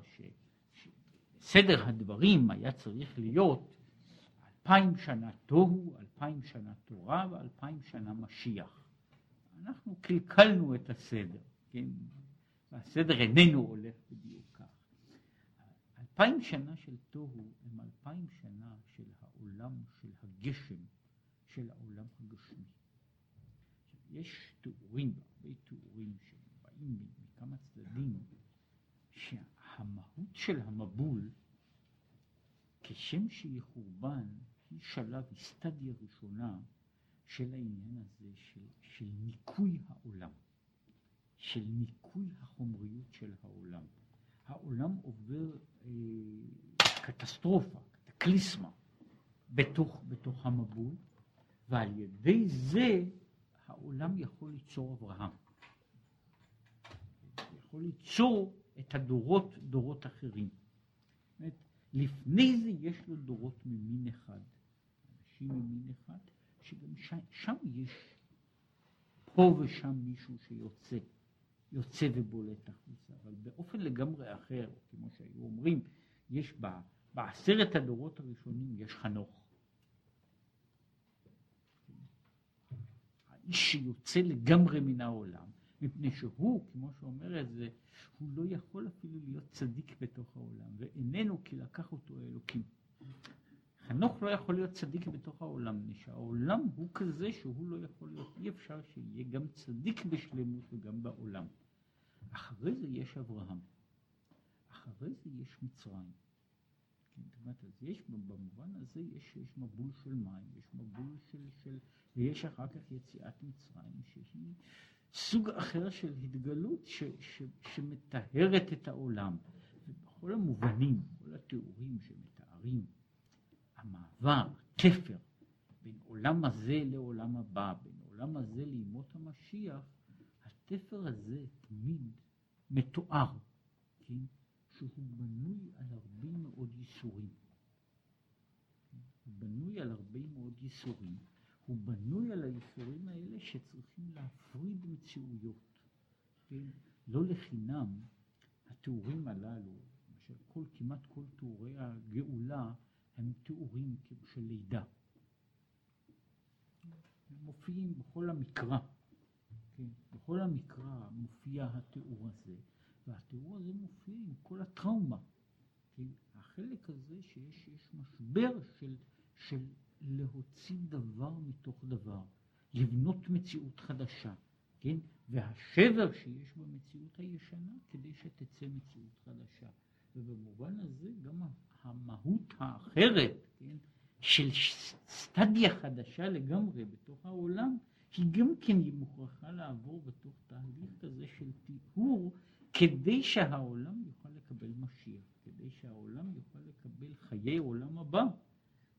שסדר הדברים היה צריך להיות אלפיים שנה תוהו, אלפיים שנה תורה ואלפיים שנה משיח. אנחנו קלקלנו את הסדר, כן? והסדר איננו הולך בדיוק כך. אלפיים שנה של תוהו הם אלפיים שנה של העולם של הגשם של העולם הגשמי. יש תיאורים, הרבה תיאורים שבאים מכמה צדדים, שהמהות של המבול, כשם שהיא חורבן, היא שלב, היא סטדיה ראשונה של העניין הזה של, של ניקוי העולם, של ניקוי החומריות של העולם. העולם עובר אה, קטסטרופה, קטקליסמה, בתוך, בתוך המבול, ועל ידי זה העולם יכול ליצור אברהם. יכול ליצור את הדורות, דורות אחרים. באמת, לפני זה יש לו דורות ממין אחד, אנשים ממין אחד, שגם שם, שם יש פה ושם מישהו שיוצא, יוצא ובולט החוצה, אבל באופן לגמרי אחר, כמו שהיו אומרים, יש בה, בעשרת הדורות הראשונים יש חנוך. האיש שיוצא לגמרי מן העולם, מפני שהוא, כמו שאומר את זה, הוא לא יכול אפילו להיות צדיק בתוך העולם, ואיננו כי לקח אותו האלוקים. חנוך לא יכול להיות צדיק בתוך העולם, מפני שהעולם הוא כזה שהוא לא יכול להיות, אי אפשר שיהיה גם צדיק בשלמות וגם בעולם. אחרי זה יש אברהם, אחרי זה יש מצרים. כן, זאת אומרת, אז יש, במובן הזה יש, יש מבול של מים, יש מבול של, של, ויש אחר כך יציאת מצרים, שהיא סוג אחר של התגלות ש, ש, שמטהרת את העולם. ובכל המובנים, כל התיאורים שמתארים המעבר, תפר, בין עולם הזה לעולם הבא, בין עולם הזה לימות המשיח, התפר הזה תמיד מתואר, כן? שהוא בנוי על הרבה מאוד ייסורים. הוא בנוי על הרבה מאוד ייסורים. הוא בנוי על הייסורים האלה שצריכים להפריד מציאויות. כן? לא לחינם התיאורים הללו, למשל כל, כמעט כל תיאורי הגאולה הם תיאורים של לידה. הם מופיעים בכל המקרא, כן? בכל המקרא מופיע התיאור הזה, והתיאור הזה מופיע עם כל הטראומה. כן? החלק הזה שיש משבר של, של להוציא דבר מתוך דבר, לבנות מציאות חדשה, כן? והשבר שיש במציאות הישנה כדי שתצא מציאות חדשה. ובמובן הזה גם המהות האחרת, כן? של סטדיה חדשה לגמרי בתוך העולם, היא גם כן מוכרחה לעבור בתוך תהליך כזה של טיהור, כדי שהעולם יוכל לקבל משיח, כדי שהעולם יוכל לקבל חיי עולם הבא.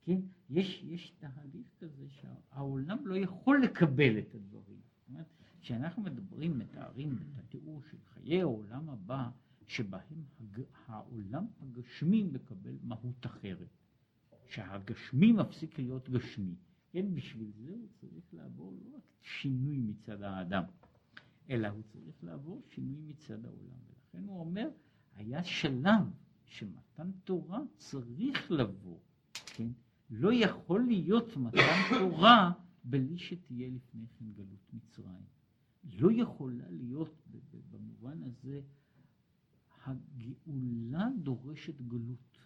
כן? יש, יש תהליך כזה שהעולם לא יכול לקבל את הדברים. זאת אומרת, כשאנחנו מדברים, מתארים את התיאור של חיי העולם הבא, שבהם הג... העולם הגשמי מקבל מהות אחרת. שהגשמי מפסיק להיות גשמי. כן, בשביל זה הוא צריך לעבור לא רק שינוי מצד האדם, אלא הוא צריך לעבור שינוי מצד העולם. ולכן הוא אומר, היה שלב שמתן תורה צריך לבוא, כן? לא יכול להיות מתן *coughs* תורה בלי שתהיה לפני כן גלות מצרים. לא יכולה להיות במובן הזה, הגאולה דורשת גלות.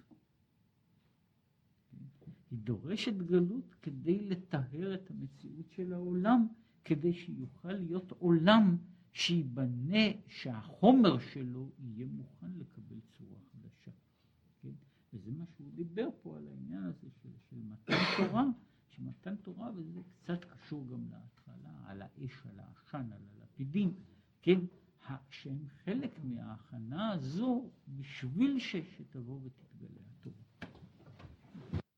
היא דורשת גלות כדי לטהר את המציאות של העולם, כדי שיוכל להיות עולם שייבנה, שהחומר שלו יהיה מוכן לקבל צורה חדשה. כן? וזה מה שהוא דיבר פה על העניין הזה של, של מתן תורה, שמתן תורה, וזה קצת קשור גם להתחלה, על האש, על העשן, על הלפידים, כן? שהם חלק מההכנה הזו בשביל שתבוא ותהיה.